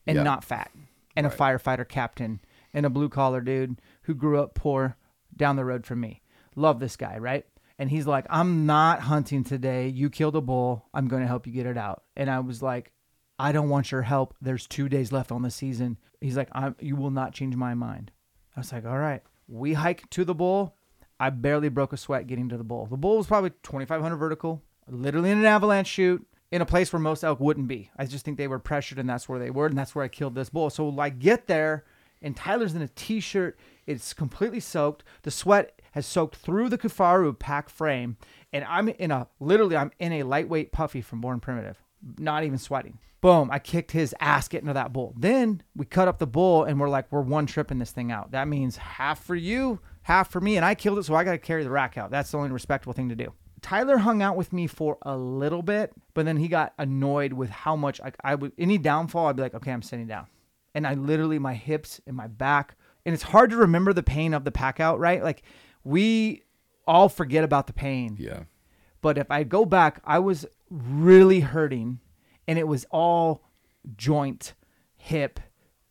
and Yeah. not fat, and a firefighter captain, and a blue collar dude who grew up poor down the road from me. Love this guy, right? And he's like, I'm not hunting today. You killed a bull. I'm going to help you get it out. And I was like, I don't want your help. There's two days left on the season. He's like, I'm, you will not change my mind. I was like, all right. We hike to the bull. I barely broke a sweat getting to the bull. The bull was probably 2,500 vertical, literally in an avalanche chute. in a place where most elk wouldn't be. I just think they were pressured and that's where they were and that's where I killed this bull. So like get there and Tyler's in a t-shirt. It's completely soaked. The sweat has soaked through the Kifaru pack frame and I'm in a literally I'm in a lightweight puffy from Born Primitive. Not even sweating. Boom, I kicked his ass getting to that bull. Then we cut up the bull and we're like we're one tripping this thing out. That means half for you, half for me and I killed it so I got to carry the rack out. That's the only respectable thing to do. Tyler hung out with me for a little bit, but then he got annoyed with how much I, I would any downfall. I'd be like, okay, I'm sitting down, and I literally my hips and my back, and it's hard to remember the pain of the pack out, right? Like we all forget about the pain, Yeah. But if I go back, I was really hurting, and it was all joint, hip,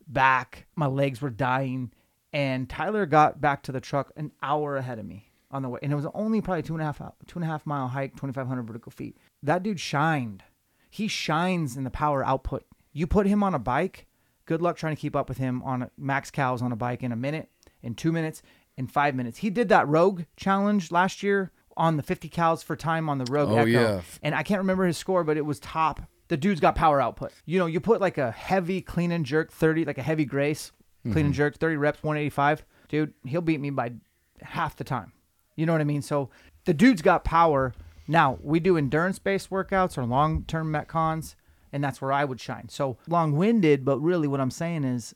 back. My legs were dying, and Tyler got back to the truck an hour ahead of me on the way, and it was only probably two and a half two and a half mile hike, twenty five hundred vertical feet. That dude shined. He shines in the power output. You put him on a bike. Good luck trying to keep up with him on a, max cows on a bike in a minute, in two minutes, in five minutes. He did that Rogue challenge last year on the 50 cows for time on the Rogue Oh, Echo. yeah. And I can't remember his score, but it was top. The dude's got power output. You know, you put like a heavy clean and jerk 30, like a heavy grace, clean Mm-hmm. and jerk 30 reps, 185. Dude, he'll beat me by half the time. You know what I mean? So the dude's got power. Now, we do endurance based workouts or long term Metcons, and that's where I would shine. So long winded, but really what I'm saying is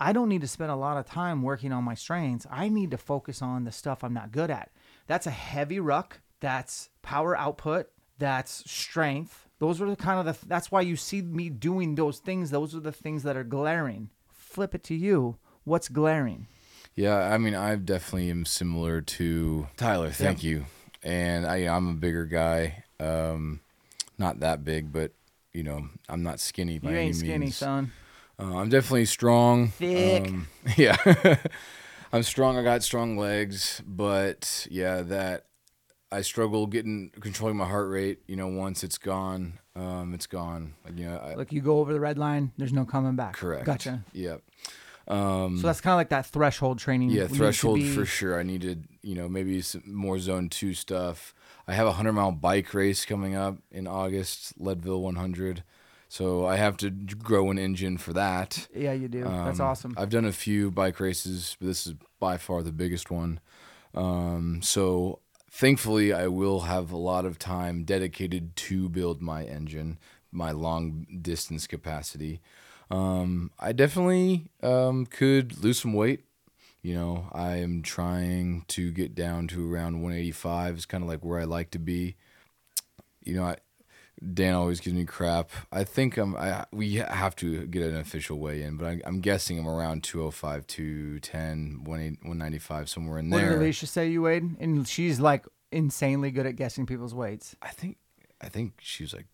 I don't need to spend a lot of time working on my strengths. I need to focus on the stuff I'm not good at. That's a heavy ruck. That's power output. That's strength. Those are the kind of the. That's why you see me doing those things. Those are the things that are glaring. Flip it to you. What's glaring? Yeah, I mean, I definitely am similar to Tyler. Thank you. And I, I'm a bigger guy. Um, not that big, but you know, I'm not skinny by You any ain't skinny, means. son. Uh, I'm definitely strong. Thick. Um, yeah, I'm strong. I got strong legs, but yeah, that I struggle getting controlling my heart rate. You know, once it's gone, um, it's gone. Like, you know, I, Like you go over the red line, there's no coming back. correct. Gotcha. Yep. Um, So that's kind of like that threshold training. yeah, threshold for sure. I needed, you know, maybe some more zone two stuff. I have a hundred mile bike race coming up in August, Leadville 100. So I have to grow an engine for that. Yeah, you do. that's Um, awesome. I've done a few bike races, but this is by far the biggest one. Um, so thankfully, I will have a lot of time dedicated to build my engine, my long distance capacity. Um, I definitely um, could lose some weight. You know, I am trying to get down to around 185. Is kind of like where I like to be. You know, I, Dan always gives me crap. I think I'm. I we have to get an official weigh in, but I, I'm guessing I'm around 205, 210, 195, somewhere in there. what did. Alicia say you weighed? And she's like insanely good at guessing people's weights. I think. I think she was like,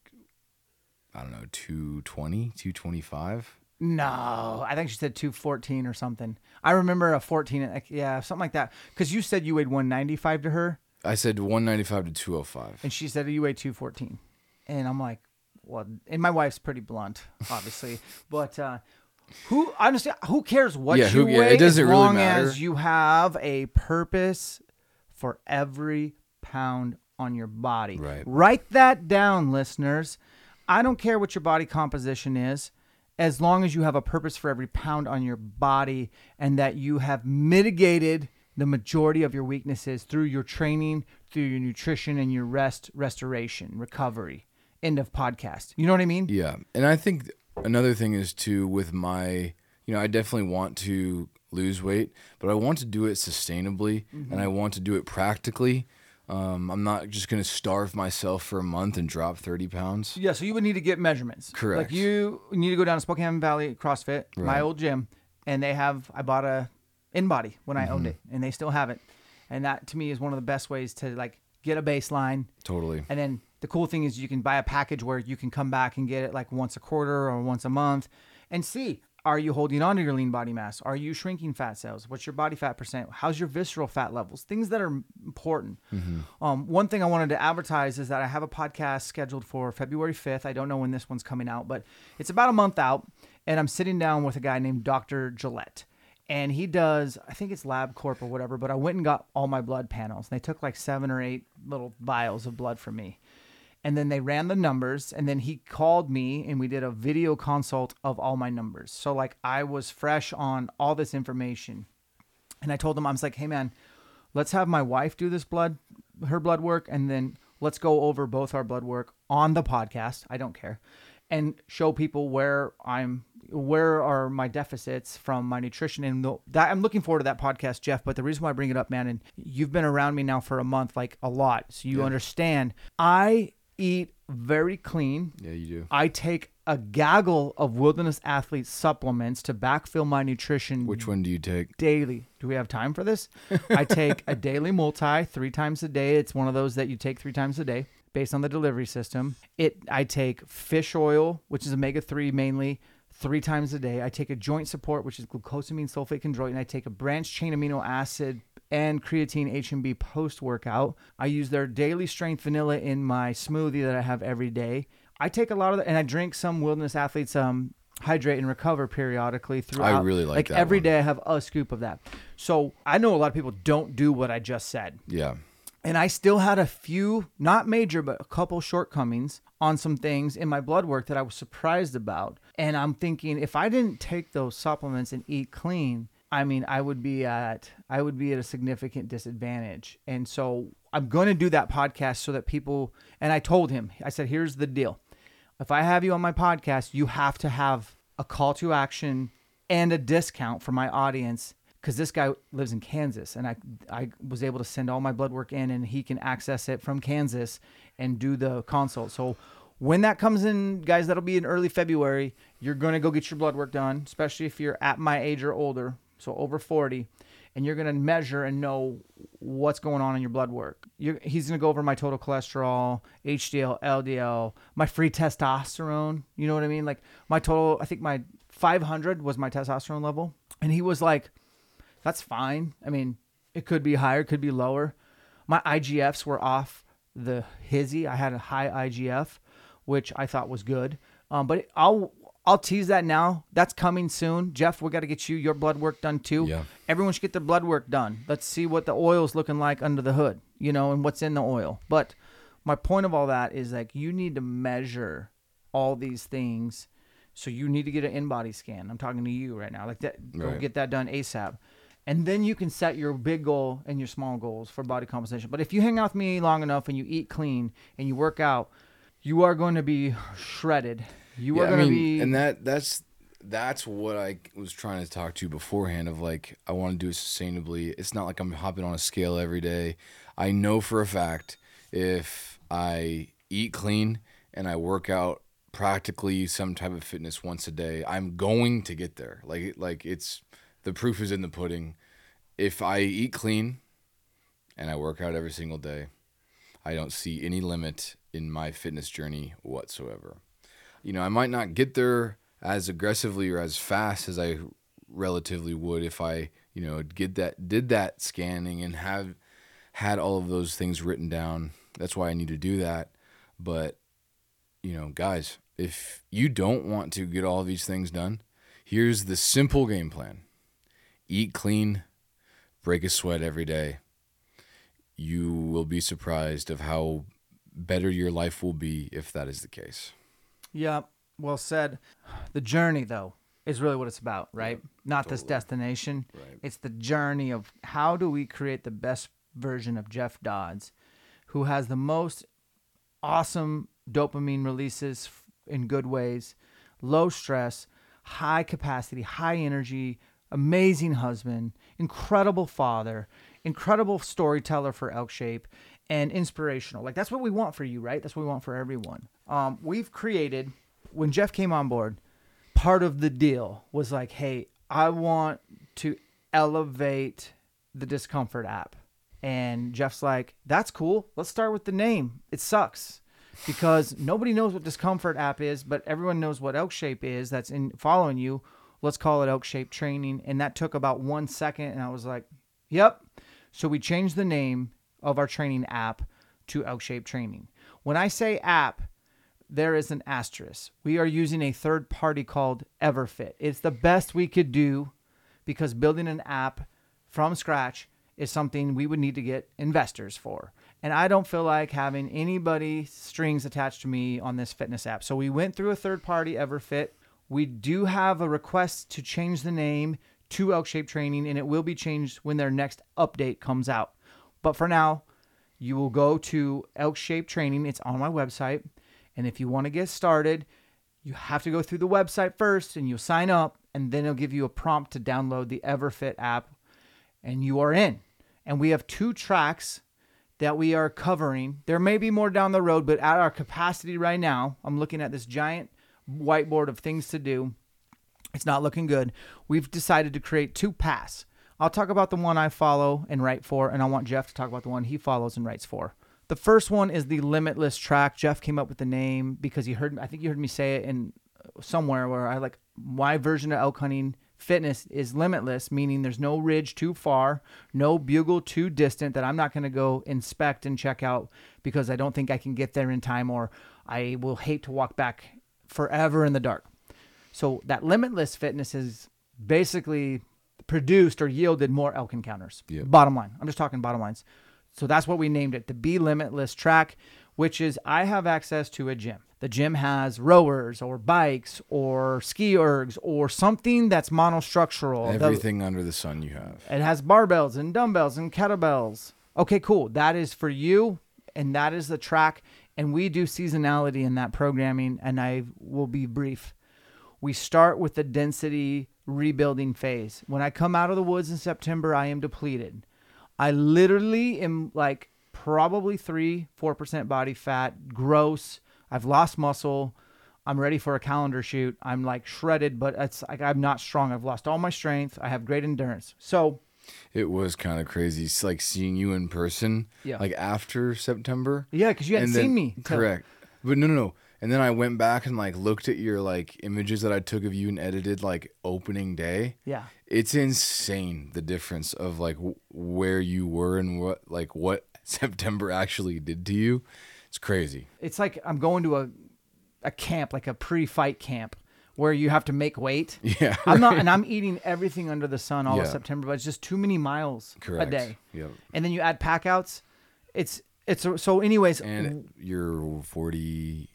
I don't know, 220, 225. No, I think she said 214 or something. I remember a 14, like, yeah, something like that. Because you said you weighed 195 to her, I said 195 to 205. and she said you weighed 214. And I'm like, well, and my wife's pretty blunt, obviously. but uh, who, honestly, who cares what Yeah, you who- yeah, weigh it doesn't as really long matter. as you have a purpose for every pound on your body. Right. Write that down, listeners. I don't care what your body composition is, as long as you have a purpose for every pound on your body and that you have mitigated the majority of your weaknesses through your training, through your nutrition, and your rest, restoration, recovery. End of podcast. You know what I mean? Yeah, and I think another thing is too with my, you know, I definitely want to lose weight, but I want to do it sustainably, Mm-hmm. and I want to do it practically. Um, I'm not just going to starve myself for a month and drop 30 pounds. Yeah, so you would need to get measurements. Correct. Like you need to go down to Spokane Valley CrossFit, my old gym, and they have. I bought a InBody when I Mm-hmm. owned it, and they still have it. And that to me is one of the best ways to like get a baseline. Totally. And then the cool thing is you can buy a package where you can come back and get it like once a quarter or once a month, and see. Are you holding on to your lean body mass? Are you shrinking fat cells? What's your body fat percent? How's your visceral fat levels? Things that are important. Um, one thing I wanted to advertise is that I have a podcast scheduled for February 5th. I don't know when this one's coming out, but it's about a month out. And I'm sitting down with a guy named Dr. Gillette. And he does, I think it's LabCorp or whatever, but I went and got all my blood panels. And They took like seven or eight little vials of blood from me. And then they ran the numbers and then he called me and we did a video consult of all my numbers. So like i was fresh on all this information. And i told him i was like hey man let's have my wife do this blood her blood work and then let's go over both our blood work on the podcast. I don't care. And show people where i'm where are my deficits from my nutrition. And the, that i'm looking forward to that podcast jeff but the reason why i bring it up man and you've been around me now for a month like a lot. So you understand. I eat very clean Yeah, you do. i take a gaggle of wilderness athlete supplements to backfill my nutrition Which one do you take? daily. Do we have time for this? I take a daily multi three times a day. It's one of those that you take three times a day based on the delivery system. It I take fish oil, which is omega three mainly, three times a day. I take a joint support, which is glucosamine sulfate chondroitin. I take a branched chain amino acid and creatine HMB post workout. I use their daily strength vanilla in my smoothie that I have every day. I take a lot of that, and I drink some wilderness athletes um hydrate and recover periodically throughout. I really like like that every day I have a scoop of that. So I know a lot of people don't do what I just said. Yeah. And I still had a few, not major, but a couple shortcomings on some things in my blood work that I was surprised about. And I'm thinking if I didn't take those supplements and eat clean, I mean, I would be at I would be at a significant disadvantage. And so I'm going to do that podcast so that people and I told him, I said, here's the deal. If I have you on my podcast, you have to have a call to action and a discount for my audience because this guy lives in Kansas and I I was able to send all my blood work in and he can access it from Kansas and do the consult. So when that comes in, guys, that'll be in early February. You're gonna go get your blood work done, especially if you're at my age or older, so over 40, and you're gonna measure and know what's going on in your blood work. You're, he's gonna go over my total cholesterol, HDL, LDL, my free testosterone. You know what I mean? Like my total, I think my 500 was my testosterone level, and he was like, "That's fine. I mean, it could be higher, could be lower." My IGFs were off the hizzy. I had a high IGF, which I thought was good. Um, but I'll I'll tease that now. That's coming soon. Jeff, we got to get you your blood work done too. Yeah. Everyone should get their blood work done. Let's see what the oil's looking like under the hood, you know, and what's in the oil. But my point of all that is like you need to measure all these things. So you need to get an InBody scan. I'm talking to you right now. Like that, go Right. get that done ASAP. And then you can set your big goal and your small goals for body composition. But if you hang out with me long enough and you eat clean and you work out, you are going to be shredded. You are Yeah, going I to mean, be and that that's that's what I was trying to talk to you beforehand of like I want to do it sustainably. It's not like I'm hopping on a scale every day. I know for a fact if I eat clean and I work out practically some type of fitness once a day, I'm going to get there. Like like it's the proof is in the pudding. If I eat clean and I work out every single day, I don't see any limit in my fitness journey whatsoever you know, I might not get there as aggressively or as fast as I relatively would if I, you know, get that did that scanning and have had all of those things written down. That's why I need to do that. But you know, guys, if you don't want to get all these things done, here's the simple game plan. Eat clean, break a sweat every day. You will be surprised of how better your life will be if that is the case. Yeah, well said. The journey, though, is really what it's about, right? Not this destination. Right. It's the journey of how do we create the best version of Jeff Dodds, who has the most awesome dopamine releases in good ways, low stress, high capacity, high energy, amazing husband, incredible father, incredible storyteller for Elk Shape, and inspirational. Like that's what we want for you, right? That's what we want for everyone. Um, we've created when Jeff came on board. Part of the deal was like, hey, I want to elevate the discomfort app. And Jeff's like, that's cool. Let's start with the name. It sucks because nobody knows what discomfort app is, but everyone knows what elk shape is that's in following you. Let's call it elk shape training. And that took about one second. And I was like, yep. So we changed the name of our training app to elk shape training. When I say app, there is an asterisk. We are using a third party called Everfit. It's the best we could do because building an app from scratch is something we would need to get investors for. and I don't feel like having anybody strings attached to me on this fitness app. So we went through a third party, EverFit. We do have a request to change the name to Elk Shape Training, and it will be changed when their next update comes out. But for now, you will go to Elk Shape Training. It's on my website. And if you want to get started, you have to go through the website first and you'll sign up, and then it'll give you a prompt to download the EverFit app, and you are in. And we have two tracks that we are covering. There may be more down the road, but at our capacity right now, I'm looking at this giant whiteboard of things to do. It's not looking good. We've decided to create two paths. I'll talk about the one I follow and write for, and I want Jeff to talk about the one he follows and writes for. The first one is the limitless track. Jeff came up with the name because he heard I think you heard me say it in uh, somewhere where I like my version of elk hunting fitness is limitless, meaning there's no ridge too far, no bugle too distant that I'm not going to go inspect and check out because I don't think I can get there in time or I will hate to walk back forever in the dark. So that limitless fitness is basically produced or yielded more elk encounters. Yep. Bottom line. I'm just talking bottom lines. So that's what we named it, the Be Limitless track, which is I have access to a gym. The gym has rowers or bikes or ski ergs or something that's monostructural. The- Everything under the sun you have. it has barbells and dumbbells and kettlebells. Okay, cool. That is for you, and that is the track. And we do seasonality in that programming, and I will be brief. We start with the density rebuilding phase. When I come out of the woods in September, I am depleted. I literally am like probably three, four percent body fat, gross. I've lost muscle. I'm ready for a calendar shoot. I'm like shredded, but it's like I'm not strong. I've lost all my strength. I have great endurance. So It was kind of crazy. It's like seeing you in person. Yeah. Like after September. yeah, because you hadn't then- seen me. Correct. But no, no, no. And then I went back and like looked at your like images that I took of you and edited like opening day. Yeah. It's insane the difference of like w- where you were and what like what September actually did to you. It's crazy. It's like I'm going to a a camp, like a pre-fight camp, where you have to make weight. Yeah. I'm not, and I'm eating everything under the sun all of September, but it's just too many miles Correct. a day. Yep. And then you add packouts. It's it's so. Anyways, And you're 42.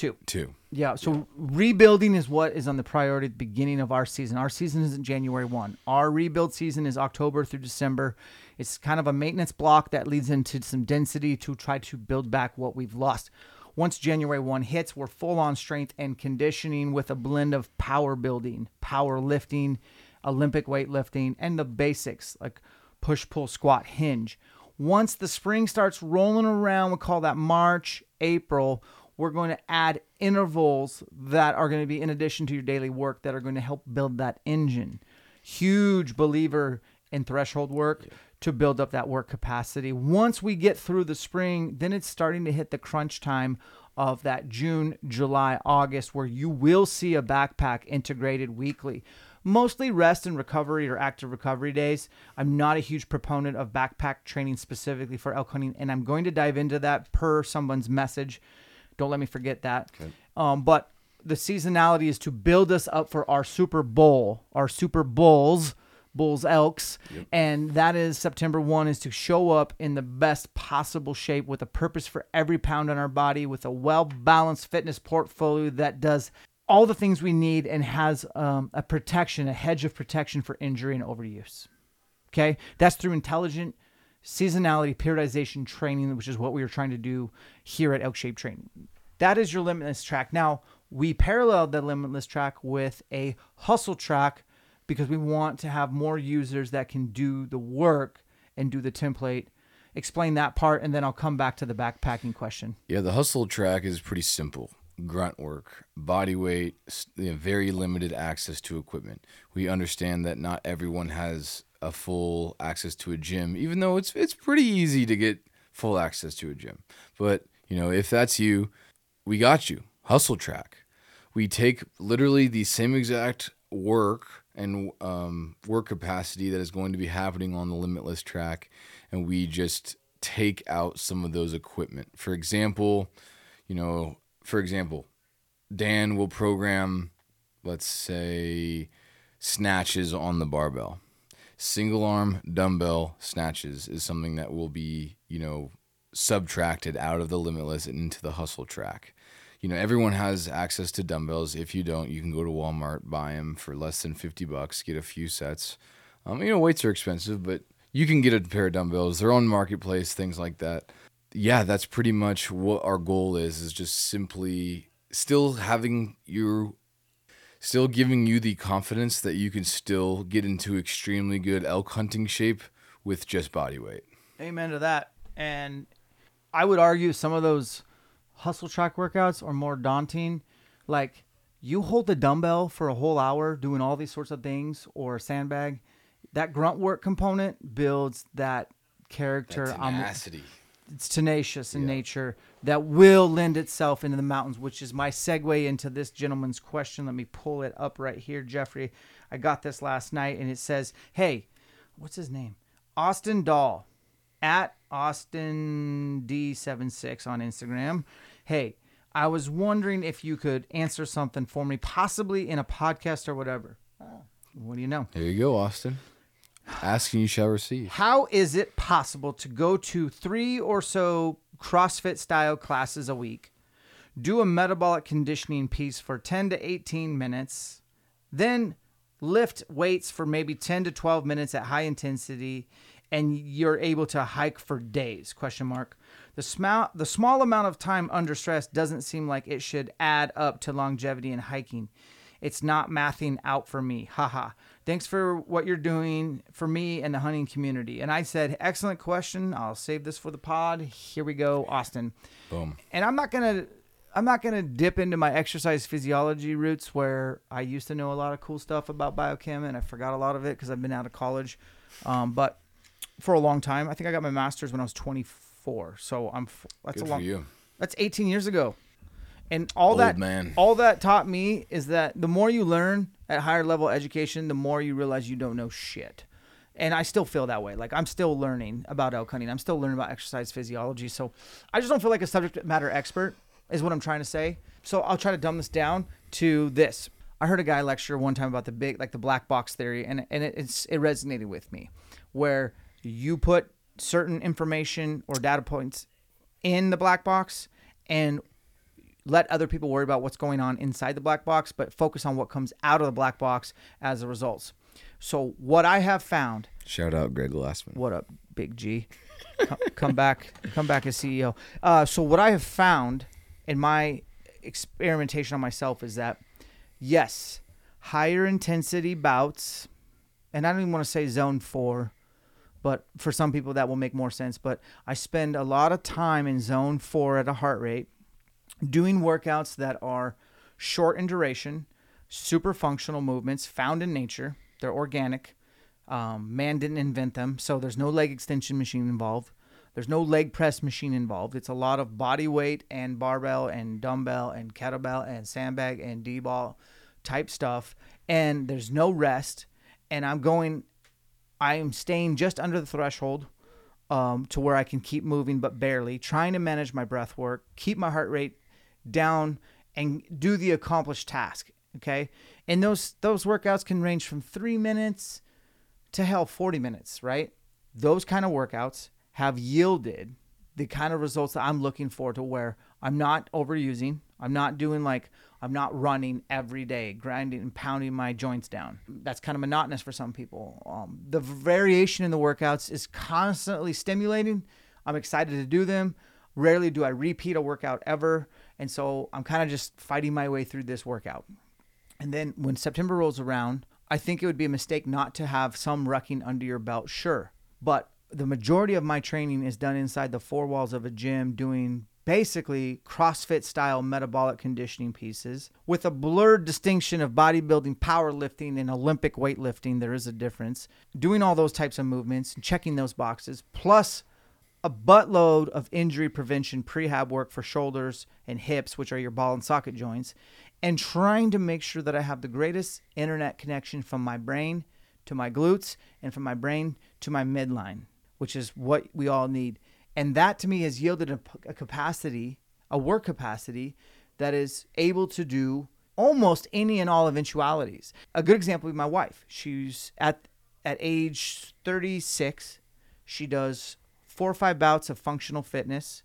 Two. Two. Yeah. So rebuilding is what is on the priority at the beginning of our season. Our season isn't January 1. Our rebuild season is October through December. It's kind of a maintenance block that leads into some density to try to build back what we've lost. Once January 1 hits, we're full on strength and conditioning with a blend of power building, power lifting, Olympic weightlifting, and the basics like push, pull, squat, hinge. Once the spring starts rolling around, we call that March, April, we're going to add intervals that are going to be in addition to your daily work that are going to help build that engine. Huge believer in threshold work to build up that work capacity. Once we get through the spring, then it's starting to hit the crunch time of that June, July, August, where you will see a backpack integrated weekly. Mostly rest and recovery or active recovery days. I'm not a huge proponent of backpack training specifically for elk hunting, and I'm going to dive into that per someone's message. Don't let me forget that. Um, but the seasonality is to build us up for our Super Bowl, our Super Bowls, Bulls Elks, and that is September 1 is to show up in the best possible shape with a purpose for every pound on our body with a well-balanced fitness portfolio that does all the things we need and has um, a protection, a hedge of protection for injury and overuse. Okay, that's through intelligent seasonality periodization training, which is what we are trying to do here at Elk Shape Training. That is your limitless track. Now we paralleled the limitless track with a hustle track because we want to have more users that can do the work and do the template. Explain that part, and then I'll come back to the backpacking question. Yeah, the hustle track is pretty simple. Grunt work, body weight, you know, very limited access to equipment. We understand that not everyone has a full access to a gym, even though it's it's pretty easy to get full access to a gym. But you know, if that's you, we got you. Hustle track. We take literally the same exact work and um, work capacity that is going to be happening on the limitless track, and we just take out some of those equipment. For example, you know, for example, Dan will program, let's say, snatches on the barbell. Single arm dumbbell snatches is something that will be, you know, subtracted out of the limitless and into the hustle track. You know, everyone has access to dumbbells. If you don't, you can go to Walmart, buy them for less than 50 bucks, get a few sets. Um, you know, weights are expensive, but you can get a pair of dumbbells. They're on marketplace, things like that. Yeah, that's pretty much what our goal is is just simply still having your still giving you the confidence that you can still get into extremely good elk hunting shape with just body weight. Amen to that. And I would argue some of those hustle track workouts are more daunting. Like you hold the dumbbell for a whole hour doing all these sorts of things or a sandbag. That grunt work component builds that character. That I'm- tenacity. it's tenacious in nature that will lend itself into the mountains, which is my segue into this gentleman's question. Let me pull it up right here, Jeffrey. I got this last night, and it says, "Hey, what's his name? Austin Dahl at Austin D76 on Instagram. Hey, I was wondering if you could answer something for me, possibly in a podcast or whatever. Oh, what do you know? There you go, Austin. Asking you shall receive. How is it possible to go to three or so CrossFit style classes a week, do a metabolic conditioning piece for 10 to 18 minutes, then lift weights for maybe 10 to 12 minutes at high intensity, and you're able to hike for days? Question mark. The small the small amount of time under stress doesn't seem like it should add up to longevity in hiking. It's not mathing out for me. Haha. Thanks for what you're doing for me and the hunting community. And I said, excellent question. I'll save this for the pod. Here we go, Austin. Boom. And I'm not gonna I'm not gonna dip into my exercise physiology roots where I used to know a lot of cool stuff about biochem and I forgot a lot of it because I've been out of college. Um, but for a long time, I think I got my master's when I was 24. So I'm f- that's Good a for long you. that's 18 years ago. And all Old that man. all that taught me is that the more you learn at higher level education, the more you realize you don't know shit. And I still feel that way. Like I'm still learning about elk hunting. I'm still learning about exercise physiology. So I just don't feel like a subject matter expert is what I'm trying to say. So I'll try to dumb this down to this. I heard a guy lecture one time about the big like the black box theory and and it, it's it resonated with me where you put certain information or data points in the black box and let other people worry about what's going on inside the black box, but focus on what comes out of the black box as the results. So what I have found, Shout out Greg Glassman. what up, Big G, come, come back, come back as CEO. Uh, so what I have found in my experimentation on myself is that yes, higher intensity bouts, and I don't even want to say zone four, but for some people that will make more sense. But I spend a lot of time in zone four at a heart rate doing workouts that are short in duration, super functional movements found in nature. They're organic. Um, man didn't invent them, so there's no leg extension machine involved. There's no leg press machine involved. It's a lot of body weight and barbell and dumbbell and kettlebell and sandbag and D-ball type stuff. And there's no rest. And I'm going, I am staying just under the threshold um, to where I can keep moving, but barely, trying to manage my breath work, keep my heart rate down, and do the accomplished task. Okay. And those those workouts can range from three minutes to hell 40 minutes, right? Those kind of workouts have yielded the kind of results that I'm looking for to where I'm not overusing. I'm not doing like, I'm not running every day, grinding and pounding my joints down. That's kind of monotonous for some people. Um, the variation in the workouts is constantly stimulating. I'm excited to do them. Rarely do I repeat a workout ever. And so I'm kind of just fighting my way through this workout. And then when September rolls around, I think it would be a mistake not to have some rucking under your belt, sure. But the majority of my training is done inside the four walls of a gym doing basically CrossFit style metabolic conditioning pieces with a blurred distinction of bodybuilding, powerlifting, and Olympic weightlifting. There is a difference. Doing all those types of movements and checking those boxes, plus a buttload of injury prevention prehab work for shoulders and hips, which are your ball and socket joints, and trying to make sure that I have the greatest internet connection from my brain to my glutes and from my brain to my midline, which is what we all need. And that to me has yielded a, a capacity, a work capacity that is able to do almost any and all eventualities. A good example would be my wife. She's at at age 36, she does four or five bouts of functional fitness,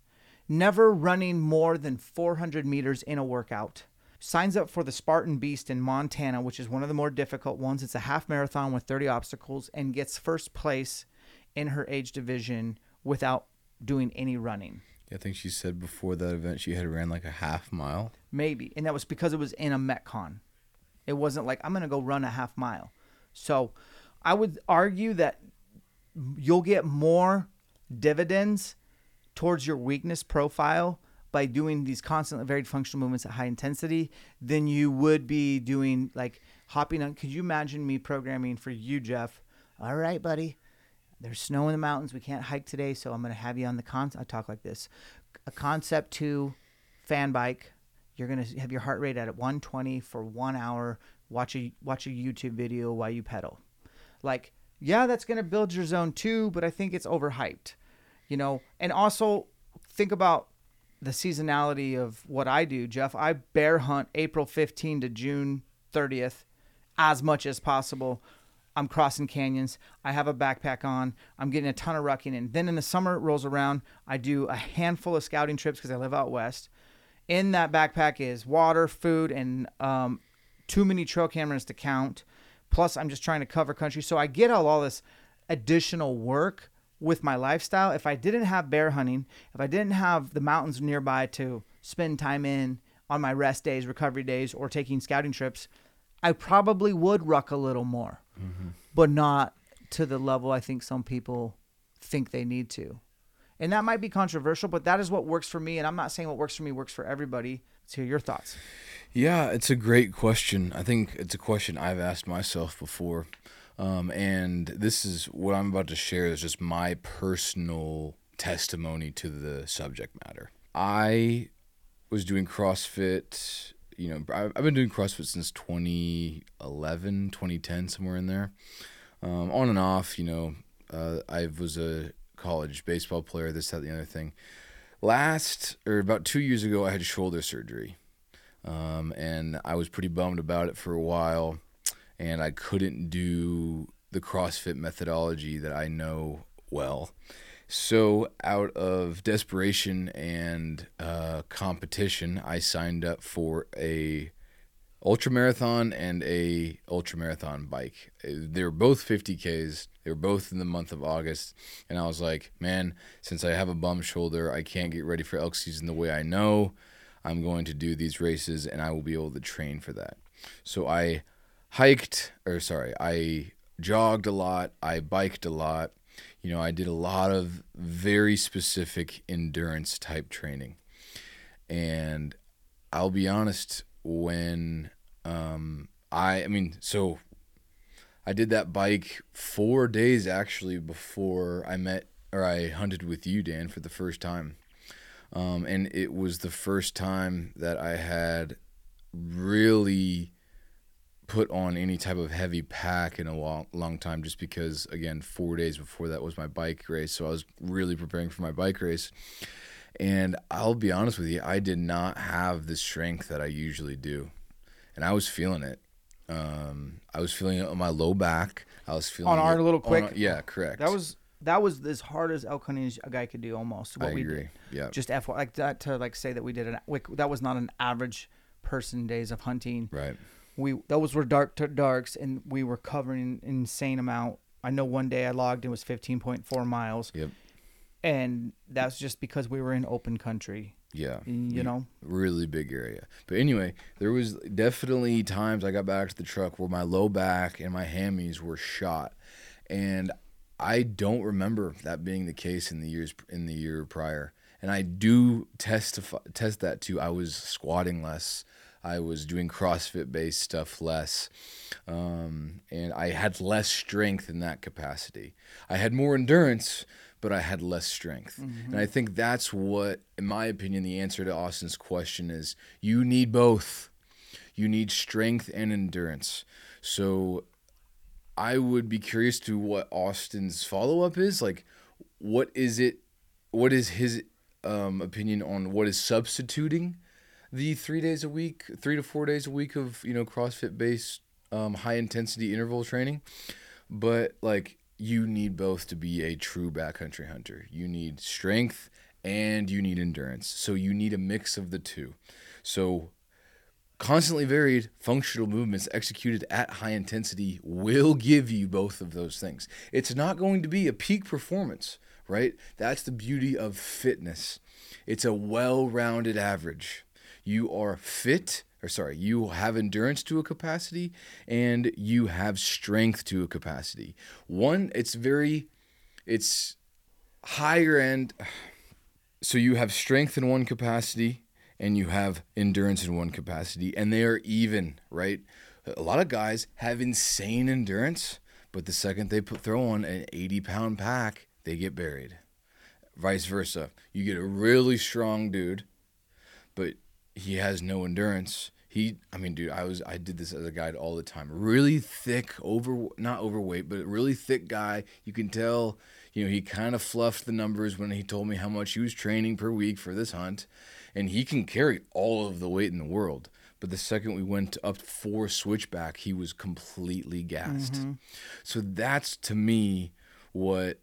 never running more than 400 meters in a workout. Signs up for the Spartan Beast in Montana, which is one of the more difficult ones. It's a half marathon with 30 obstacles and gets first place in her age division without doing any running. I think she said before that event she had ran like a half mile. Maybe. And that was because it was in a Metcon. It wasn't like, I'm going to go run a half mile. So I would argue that you'll get more dividends towards your weakness profile by doing these constantly varied functional movements at high intensity than you would be doing like hopping on. Could you imagine me programming for you, Jeff? All right, buddy. There's snow in the mountains. We can't hike today, so I'm going to have you on the con. I talk like this: a concept two fan bike. You're going to have your heart rate at 120 for one hour. Watch a watch a YouTube video while you pedal. Like, yeah, that's going to build your zone too, but I think it's overhyped. You know, and also think about the seasonality of what I do, Jeff. I bear hunt April 15 to June 30th as much as possible. I'm crossing canyons. I have a backpack on. I'm getting a ton of rucking in. Then in the summer rolls around, I do a handful of scouting trips because I live out west. In that backpack is water, food, and um, too many trail cameras to count. Plus, I'm just trying to cover country. So I get all, all this additional work with my lifestyle. If I didn't have bear hunting, if I didn't have the mountains nearby to spend time in on my rest days, recovery days, or taking scouting trips, I probably would ruck a little more, mm-hmm. but not to the level I think some people think they need to. And that might be controversial, but that is what works for me. And I'm not saying what works for me works for everybody. Let's hear your thoughts. Yeah, it's a great question. I think it's a question I've asked myself before. Um, and this is what I'm about to share is just my personal testimony to the subject matter. I was doing CrossFit you know, I've been doing CrossFit since 2011, 2010, somewhere in there. Um, on and off, you know, uh, I was a college baseball player, this, that, the other thing. Last, or about two years ago, I had shoulder surgery. Um, and I was pretty bummed about it for a while. And I couldn't do the CrossFit methodology that I know well. So, out of desperation and uh, competition, I signed up for a ultra marathon and a ultra marathon bike. They were both 50ks. They were both in the month of August, and I was like, man, since I have a bum shoulder, I can't get ready for elk season the way I know. I'm going to do these races, and I will be able to train for that. So I hiked, or sorry, I jogged a lot. I biked a lot you know, I did a lot of very specific endurance type training. And I'll be honest, when um, I, I mean, so I did that bike four days actually before I met or I hunted with you, Dan, for the first time. Um, and it was the first time that I had really put on any type of heavy pack in a long, long time just because again 4 days before that was my bike race. So I was really preparing for my bike race. And I'll be honest with you I did not have the strength that I usually do. And I was feeling it. Um, I was feeling it on my low back. I was feeling on our little quick? Yeah correct. That was that was as hard as elk hunting as a guy could do almost. What I we agree. Yeah. Just F like that to like say that we did an that was not an average person days of hunting. Right we those were dark to darks, and we were covering an insane amount. I know one day I logged it was 15.4 miles. Yep. And that's just because we were in open country. Yeah. You know, really big area. But anyway, there was definitely times I got back to the truck where my low back and my hammies were shot. And I don't remember that being the case in the years in the year prior. And I do testify test that too. I was squatting less. I was doing CrossFit based stuff less. Um, and I had less strength in that capacity. I had more endurance, but I had less strength. Mm-hmm. And I think that's what, in my opinion, the answer to Austin's question is you need both. You need strength and endurance. So I would be curious to what Austin's follow up is. Like, what is it? What is his um, opinion on what is substituting the three days a week, three to four days a week of you know CrossFit based um, high intensity interval training. But like you need both to be a true backcountry hunter. You need strength and you need endurance. So you need a mix of the two. So constantly varied functional movements executed at high intensity will give you both of those things. It's not going to be a peak performance, right? That's the beauty of fitness. It's a well-rounded average. You are fit or sorry, you have endurance to a capacity and you have strength to a capacity. One, it's very, it's higher end. So you have strength in one capacity and you have endurance in one capacity, and they are even, right? A lot of guys have insane endurance, but the second they put, throw on an 80 pound pack, they get buried. Vice versa. You get a really strong dude, but he has no endurance. He i mean dude i was i did this as a guide all the time. Really thick over not overweight but really thick guy. You can tell you know he kind of fluffed the numbers when he told me how much he was training per week for this hunt and he can carry all of the weight in the world. But the second we went up four switchback he was completely gassed. Mm-hmm. so that's to me what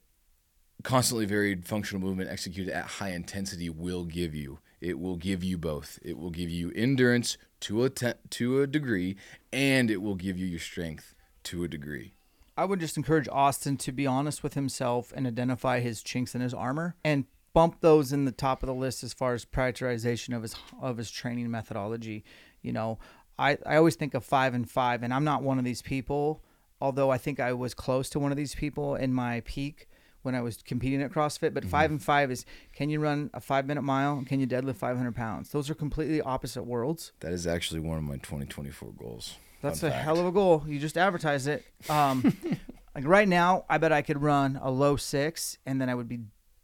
constantly varied functional movement executed at high intensity will give you it will give you both. It will give you endurance to a te- to a degree, and it will give you your strength to a degree. I would just encourage Austin to be honest with himself and identify his chinks in his armor and bump those in the top of the list as far as prioritization of his of his training methodology. You know, I, I always think of five and five, and I'm not one of these people, although I think I was close to one of these people in my peak when I was competing at CrossFit. But mm-hmm. five and five is can you run a five minute mile? Can you deadlift 500 pounds? Those are completely opposite worlds. That is actually one of my 2024 goals. That's Fun a fact. hell of a goal. You just advertise it. Um, like right now, I bet I could run a low six and then I would be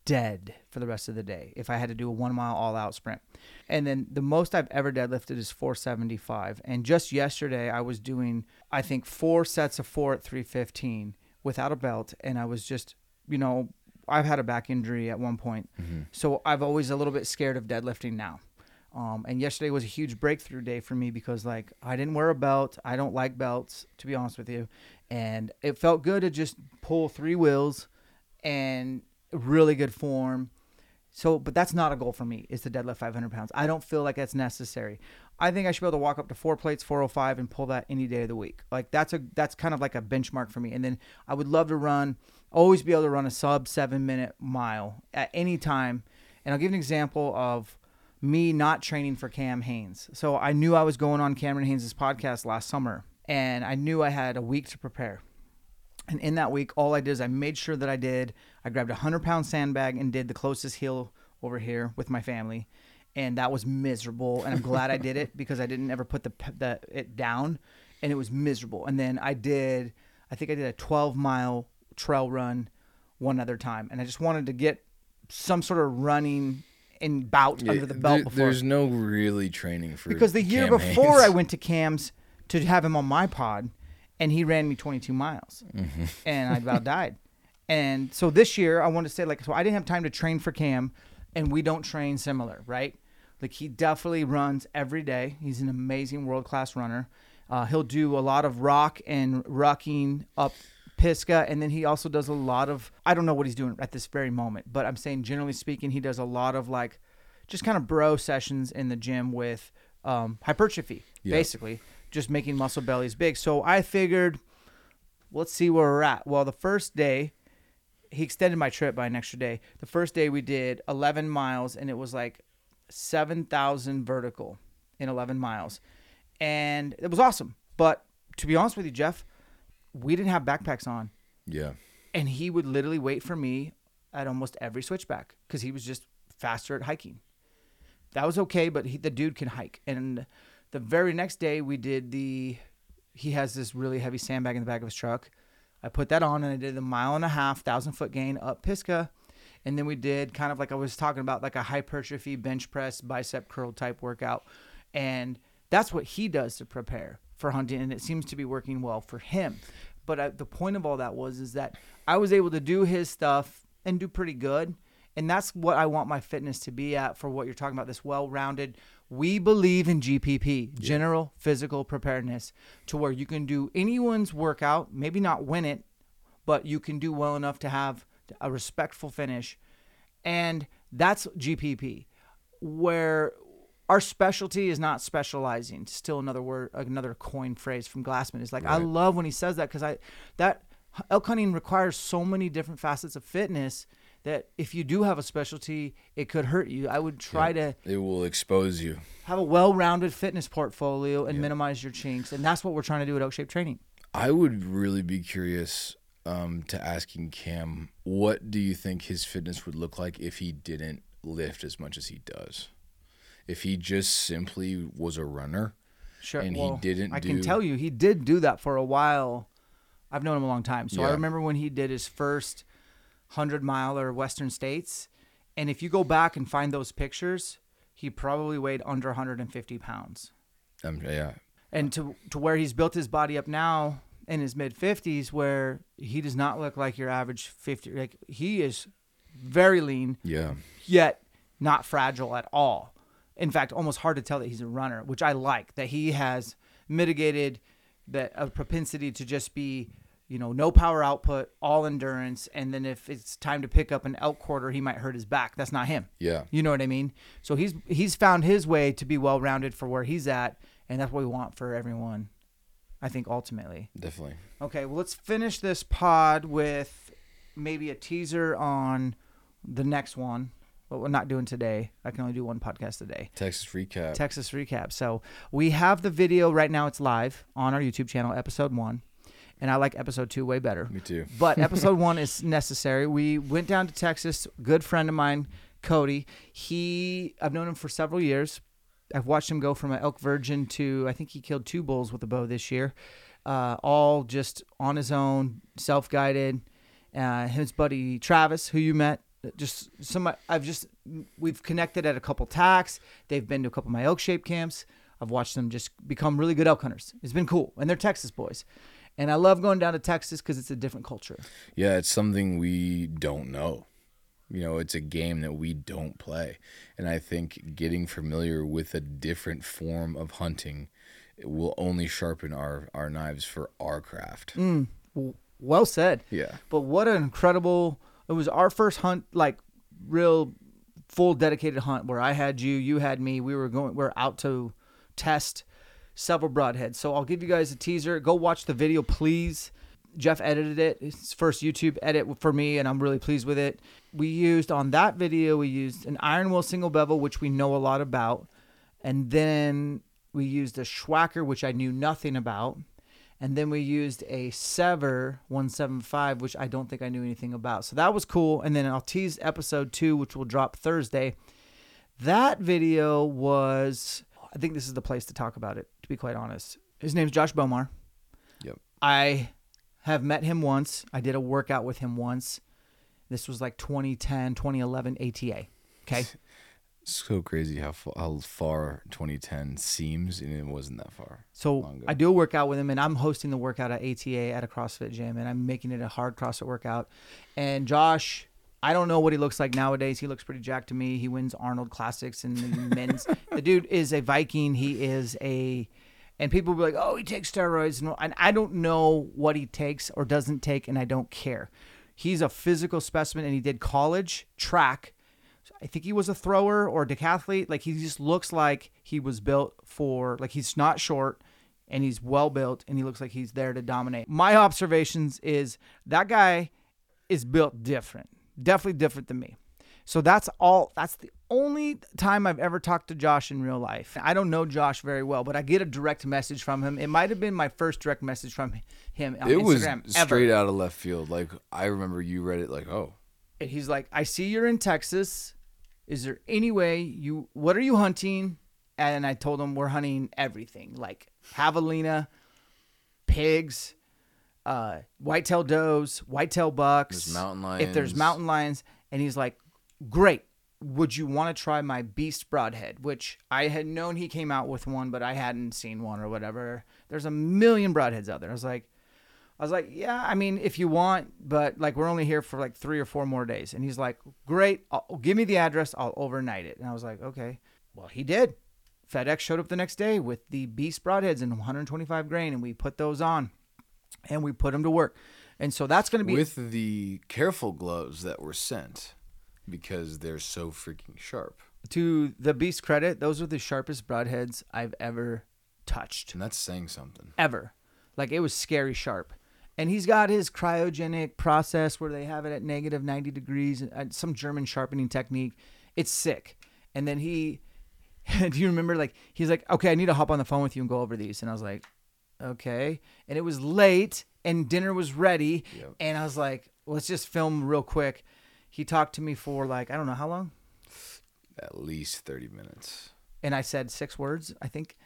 dead for the rest of the day if I had to do a one mile all out sprint. And then the most I've ever deadlifted is 475. And just yesterday, I was doing, I think, four sets of four at 315 without a belt. And I was just you know, I've had a back injury at one point, mm-hmm. so I've always a little bit scared of deadlifting now. Um, and yesterday was a huge breakthrough day for me because like I didn't wear a belt. I don't like belts, to be honest with you, and it felt good to just pull three wheels and really good form. So, but that's not a goal for me. Is to deadlift 500 pounds. I don't feel like that's necessary. I think I should be able to walk up to four plates, 405, and pull that any day of the week. Like that's a that's kind of like a benchmark for me. And then I would love to run always be able to run a sub seven minute mile at any time. And I'll give an example of me not training for Cam Hanes. So I knew I was going on Cameron Hanes' podcast last summer, and I knew I had a week to prepare. And in that week, all I did is I made sure that I did. I grabbed a hundred pound sandbag and did the closest hill over here with my family, and that was miserable. And I'm glad I did it because I didn't ever put the the it down, and it was miserable. And then I did, I think I did a 12 mile trail run one other time, and I just wanted to get some sort of running in bout yeah, under the belt there, before. There's no really training for because the year before Hanes. I went to Cam's to have him on my pod, and he ran me 22 miles, mm-hmm. and I about died. And so this year I want to say like so I didn't have time to train for Cam, and we don't train similar, right? Like he definitely runs every day. He's an amazing world class runner. Uh, he'll do a lot of rock and rucking up Pisgah, and then he also does a lot of I don't know what he's doing at this very moment, but I'm saying generally speaking, he does a lot of like just kind of bro sessions in the gym with um, hypertrophy, yeah. basically just making muscle bellies big. So I figured, let's see where we're at. Well, the first day, he extended my trip by an extra day. The first day we did 11 miles, and it was like 7,000 vertical in 11 miles, and it was awesome. But to be honest with you, Jeff, we didn't have backpacks on. Yeah. And he would literally wait for me at almost every switchback because he was just faster at hiking. That was okay, but he, the dude can hike. And the very next day, we did the. He has this really heavy sandbag in the back of his truck. I put that on and I did a mile and a half, thousand foot gain up Pisgah. And then we did kind of like I was talking about, like a hypertrophy bench press, bicep curl type workout. And that's what he does to prepare for hunting. And it seems to be working well for him. But I, the point of all that was is that I was able to do his stuff and do pretty good. And that's what I want my fitness to be at for what you're talking about this well rounded. We believe in GPP, yeah. general physical preparedness, to where you can do anyone's workout, maybe not win it, but you can do well enough to have a respectful finish. And that's GPP, where our specialty is not specializing. Still another word, another coin phrase from Glassman is like I love when he says that because I that elk hunting requires so many different facets of fitness that if you do have a specialty, it could hurt you. I would try to It will expose you. have a well-rounded fitness portfolio and minimize your chinks, and that's what we're trying to do at Elk Shape Training. I would really be curious um, to asking Cam, what do you think his fitness would look like if he didn't lift as much as he does? If he just simply was a runner, Sure. And he didn't I can tell you, he did do that for a while. I've known him a long time, so I remember when he did his first hundred mile or Western States, and if you go back and find those pictures, he probably weighed under 150 pounds. um, yeah, and to to where he's built his body up now in his mid 50s where he does not look like your average 50 like he is very lean yeah, yet not fragile at all. In fact almost hard to tell that he's a runner which i like that he has mitigated that a propensity to just be you know no power output all endurance and then if it's time to pick up an elk quarter he might hurt his back that's not him yeah. you know what I mean? So he's he's found his way to be well rounded for where he's at, and that's what we want for everyone. I think ultimately. Definitely. Okay, well let's finish this pod with maybe a teaser on the next one. What we're not doing today. I can only do one podcast a day. Texas recap. Texas recap. So we have the video right now. It's live on our YouTube channel, episode one, and I like episode two way better. Me too. But episode one is necessary. We went down to Texas. Good friend of mine, Cody. He, I've known him for several years. I've watched him go from an elk virgin to I think he killed two bulls with a bow this year, uh, all just on his own, self guided. Uh, his buddy Travis, who you met, just some I've just we've connected at a couple tacks. They've been to a couple of my elk shape camps. I've watched them just become really good elk hunters. It's been cool, and they're Texas boys. And I love going down to Texas because it's a different culture. Yeah, it's something we don't know. You know, it's a game that we don't play. And I think getting familiar with a different form of hunting will only sharpen our, our knives for our craft. Mm, well said. Yeah. But what an incredible! It was our first hunt, like real full dedicated hunt where I had you, you had me. We were going, we are out to test several broadheads. So I'll give you guys a teaser. Go watch the video, please. Jeff edited it. It's first YouTube edit for me, and I'm really pleased with it. We used on that video, we used an iron will single bevel, which we know a lot about, and then we used a Swhacker, which I knew nothing about. And then we used a Sevr 175, which I don't think I knew anything about. So that was cool. And then I'll tease episode two, which will drop Thursday. That video was, I think this is the place to talk about it, to be quite honest. His name's Josh Bowmar. Yep. I have met him once. I did a workout with him once. This was like 2010, 2011 ATA. Okay. So crazy how, fa- how far 2010 seems, and it wasn't that far. So. I do a workout with him, and I'm hosting the workout at ATA at a CrossFit gym, and I'm making it a hard CrossFit workout. And Josh, I don't know what he looks like nowadays. He looks pretty jacked to me. He wins Arnold Classics and the men's. the dude is a Viking. He is a, and people be like, oh, he takes steroids, and and I don't know what he takes or doesn't take, and I don't care. He's a physical specimen, and he did college track. I think he was a thrower or a decathlete. Like he just looks like he was built for like he's not short and he's well built and he looks like he's there to dominate. My observations is that guy is built different. Definitely different than me. So that's all that's the only time I've ever talked to Josh in real life. I don't know Josh very well, but I get a direct message from him. It might have been my first direct message from him on It was Instagram ever. straight out of left field. Like, I remember you read it like, oh, And he's like, I see you're in Texas. Is there any way you, what are you hunting? And I told him we're hunting everything like javelina, pigs, uh, whitetail does, whitetail bucks, There's mountain If there's mountain lions. And he's like, great. Would you want to try my beast broadhead? Which I had known he came out with one, but I hadn't seen one or whatever. There's a million broadheads out there. I was like, I was like, yeah, I mean, if you want, but like we're only here for like three or four more days. And he's like, great, I'll, give me the address, I'll overnight it. And I was like, okay. Well, he did. FedEx showed up the next day with the Beast broadheads and 125 grain, and we put those on, and we put them to work. And so that's going to be with the careful gloves that were sent because they're so freaking sharp. to the beast credit. Those are the sharpest broadheads I've ever touched. And that's saying something. ever. Like it was scary sharp. And he's got his cryogenic process where they have it at negative 90 degrees, uh, some German sharpening technique. It's sick. And then he, do you remember, like, he's like, okay, I need to hop on the phone with you and go over these. And I was like, okay. And it was late and dinner was ready. Yep. And I was like, let's just film real quick. He talked to me for like, I don't know how long. At least 30 minutes. And I said six words, I think.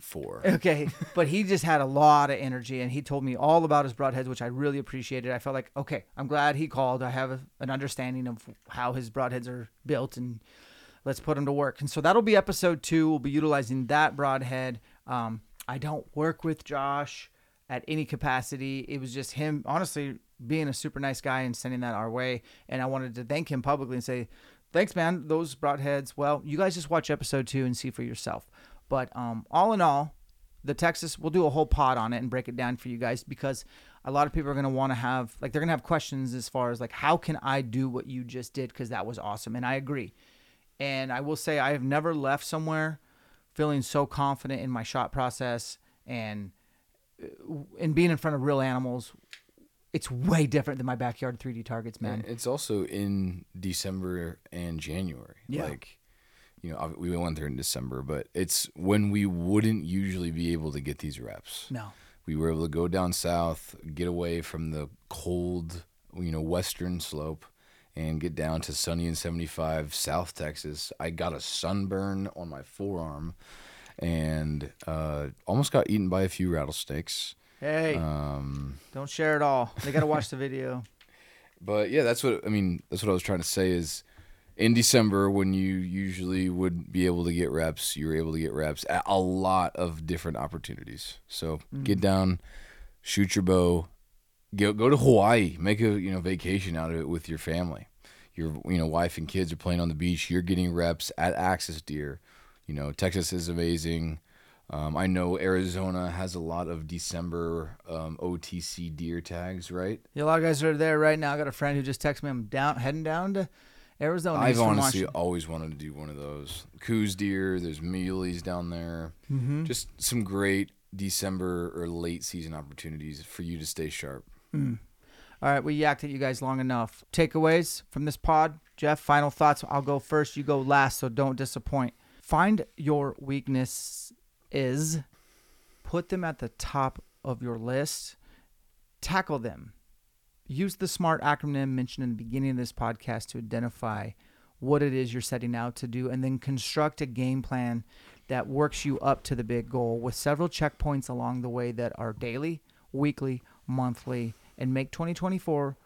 Four. Okay, but he just had a lot of energy, and he told me all about his broadheads, which I really appreciated. I felt like, okay, I'm glad he called. I have a, an understanding of how his broadheads are built, and let's put them to work. And so that'll be episode two. We'll be utilizing that broadhead. Um, I don't work with Josh at any capacity. It was just him, honestly, being a super nice guy and sending that our way. And I wanted to thank him publicly and say, thanks, man. Those broadheads. Well, you guys just watch episode two and see for yourself. But um, all in all, the Texas, we'll do a whole pod on it and break it down for you guys because a lot of people are going to want to have, like, they're going to have questions as far as, like, how can I do what you just did? Because that was awesome. And I agree. And I will say, I have never left somewhere feeling so confident in my shot process and uh, and being in front of real animals. It's way different than my backyard 3D targets, man. And It's also in December and January. Yeah. Like, you know, we went there in December, but it's when we wouldn't usually be able to get these reps. No. We were able to go down south, get away from the cold, you know, western slope, and get down to sunny and 75 South Texas. I got a sunburn on my forearm and uh, almost got eaten by a few rattlesnakes. Hey, Um, don't share it all. They got to watch the video. But yeah, that's what I mean. That's what I was trying to say is in December when you usually would be able to get reps, you were able to get reps at a lot of different opportunities. So get down, shoot your bow, go go to Hawaii, make a you know vacation out of it with your family. Your you know wife and kids are playing on the beach. You're getting reps at Axis Deer. You know Texas is amazing. Um, I know Arizona has a lot of December um, OTC deer tags, right? Yeah, a lot of guys are there right now. I got a friend who just texted me. I'm down, heading down to Arizona. I've honestly always wanted to do one of those. Coues deer, there's muleys down there. Mm-hmm. Just some great December or late season opportunities for you to stay sharp. All right, we yacked at you guys long enough. Takeaways from this pod, Jeff. Final thoughts. I'll go first. You go last, so don't disappoint. Find your weakness is, put them at the top of your list, tackle them. Use the SMART acronym mentioned in the beginning of this podcast to identify what it is you're setting out to do, and then construct a game plan that works you up to the big goal with several checkpoints along the way that are daily, weekly, monthly, and make 2024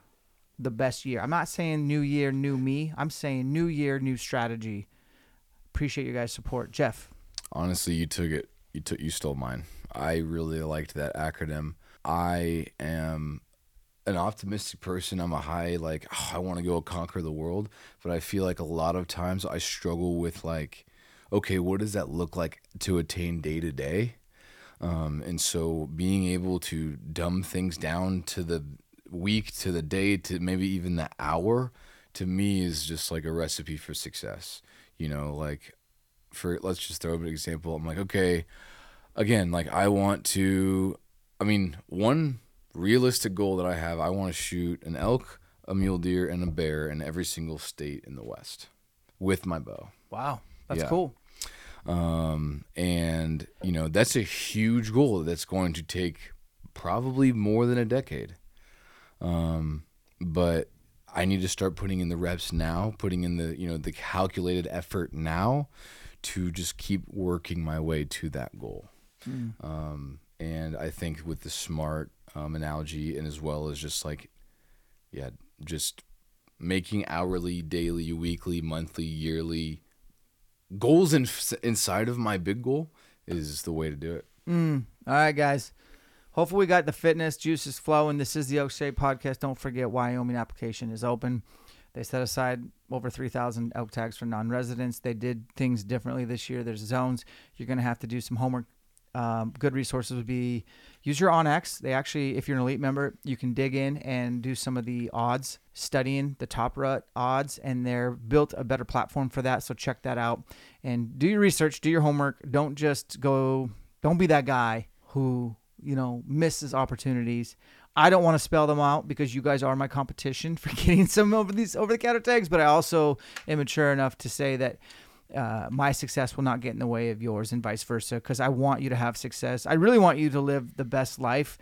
the best year. I'm not saying new year, new me. I'm saying new year, new strategy. Appreciate your guys' support. Jeff, Honestly, you took it. You took. You stole mine. I really liked that acronym. I am an optimistic person. I'm a high like "Oh, I want to go conquer the world, but I feel like a lot of times I struggle with like, okay, what does that look like to attain day to day? Um, and so being able to dumb things down to the week, to the day, to maybe even the hour, to me is just like a recipe for success. You know, like for let's just throw an example. I'm like, okay, again, like I want to. I mean, one realistic goal that I have, I want to shoot an elk, a mule deer, and a bear in every single state in the West with my bow. wow, that's Yeah. cool. Um, and you know that's a huge goal that's going to take probably more than a decade. Um, but I need to start putting in the reps now, putting in the you know the calculated effort now to just keep working my way to that goal. Um, and I think with the smart um, analogy, and as well as just like, yeah, just making hourly, daily, weekly, monthly, yearly goals in, inside of my big goal is the way to do it. Mm. All right, guys. Hopefully, we got the fitness juices flowing. This is the Elk Shape Podcast. Don't forget, Wyoming application is open. They set aside over 3,000 elk tags for non residents. They did things differently this year. There's zones. You're going to have to do some homework um, good resources would be use your OnX. They actually, if you're an elite member, you can dig in and do some of the odds, studying the top rut odds, and they're built a better platform for that. So check that out and do your research, do your homework. Don't just go, don't be that guy who, you know, misses opportunities. I don't want to spell them out because you guys are my competition for getting some of these over the counter tags, but I also am mature enough to say that uh, my success will not get in the way of yours and vice versa because I want you to have success. I really want you to live the best life.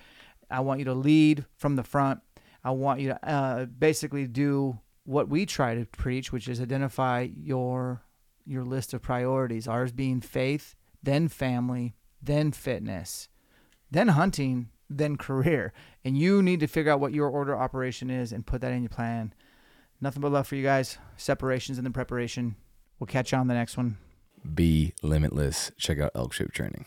I want you to lead from the front. I want you to uh, basically do what we try to preach, which is identify your your list of priorities. Ours being faith, then family, then fitness, then hunting, then career. And you need to figure out what your order operation is and put that in your plan. Nothing but love for you guys. Separations and then preparation. We'll catch you on the next one. Be limitless. Check out Elk Shape Training.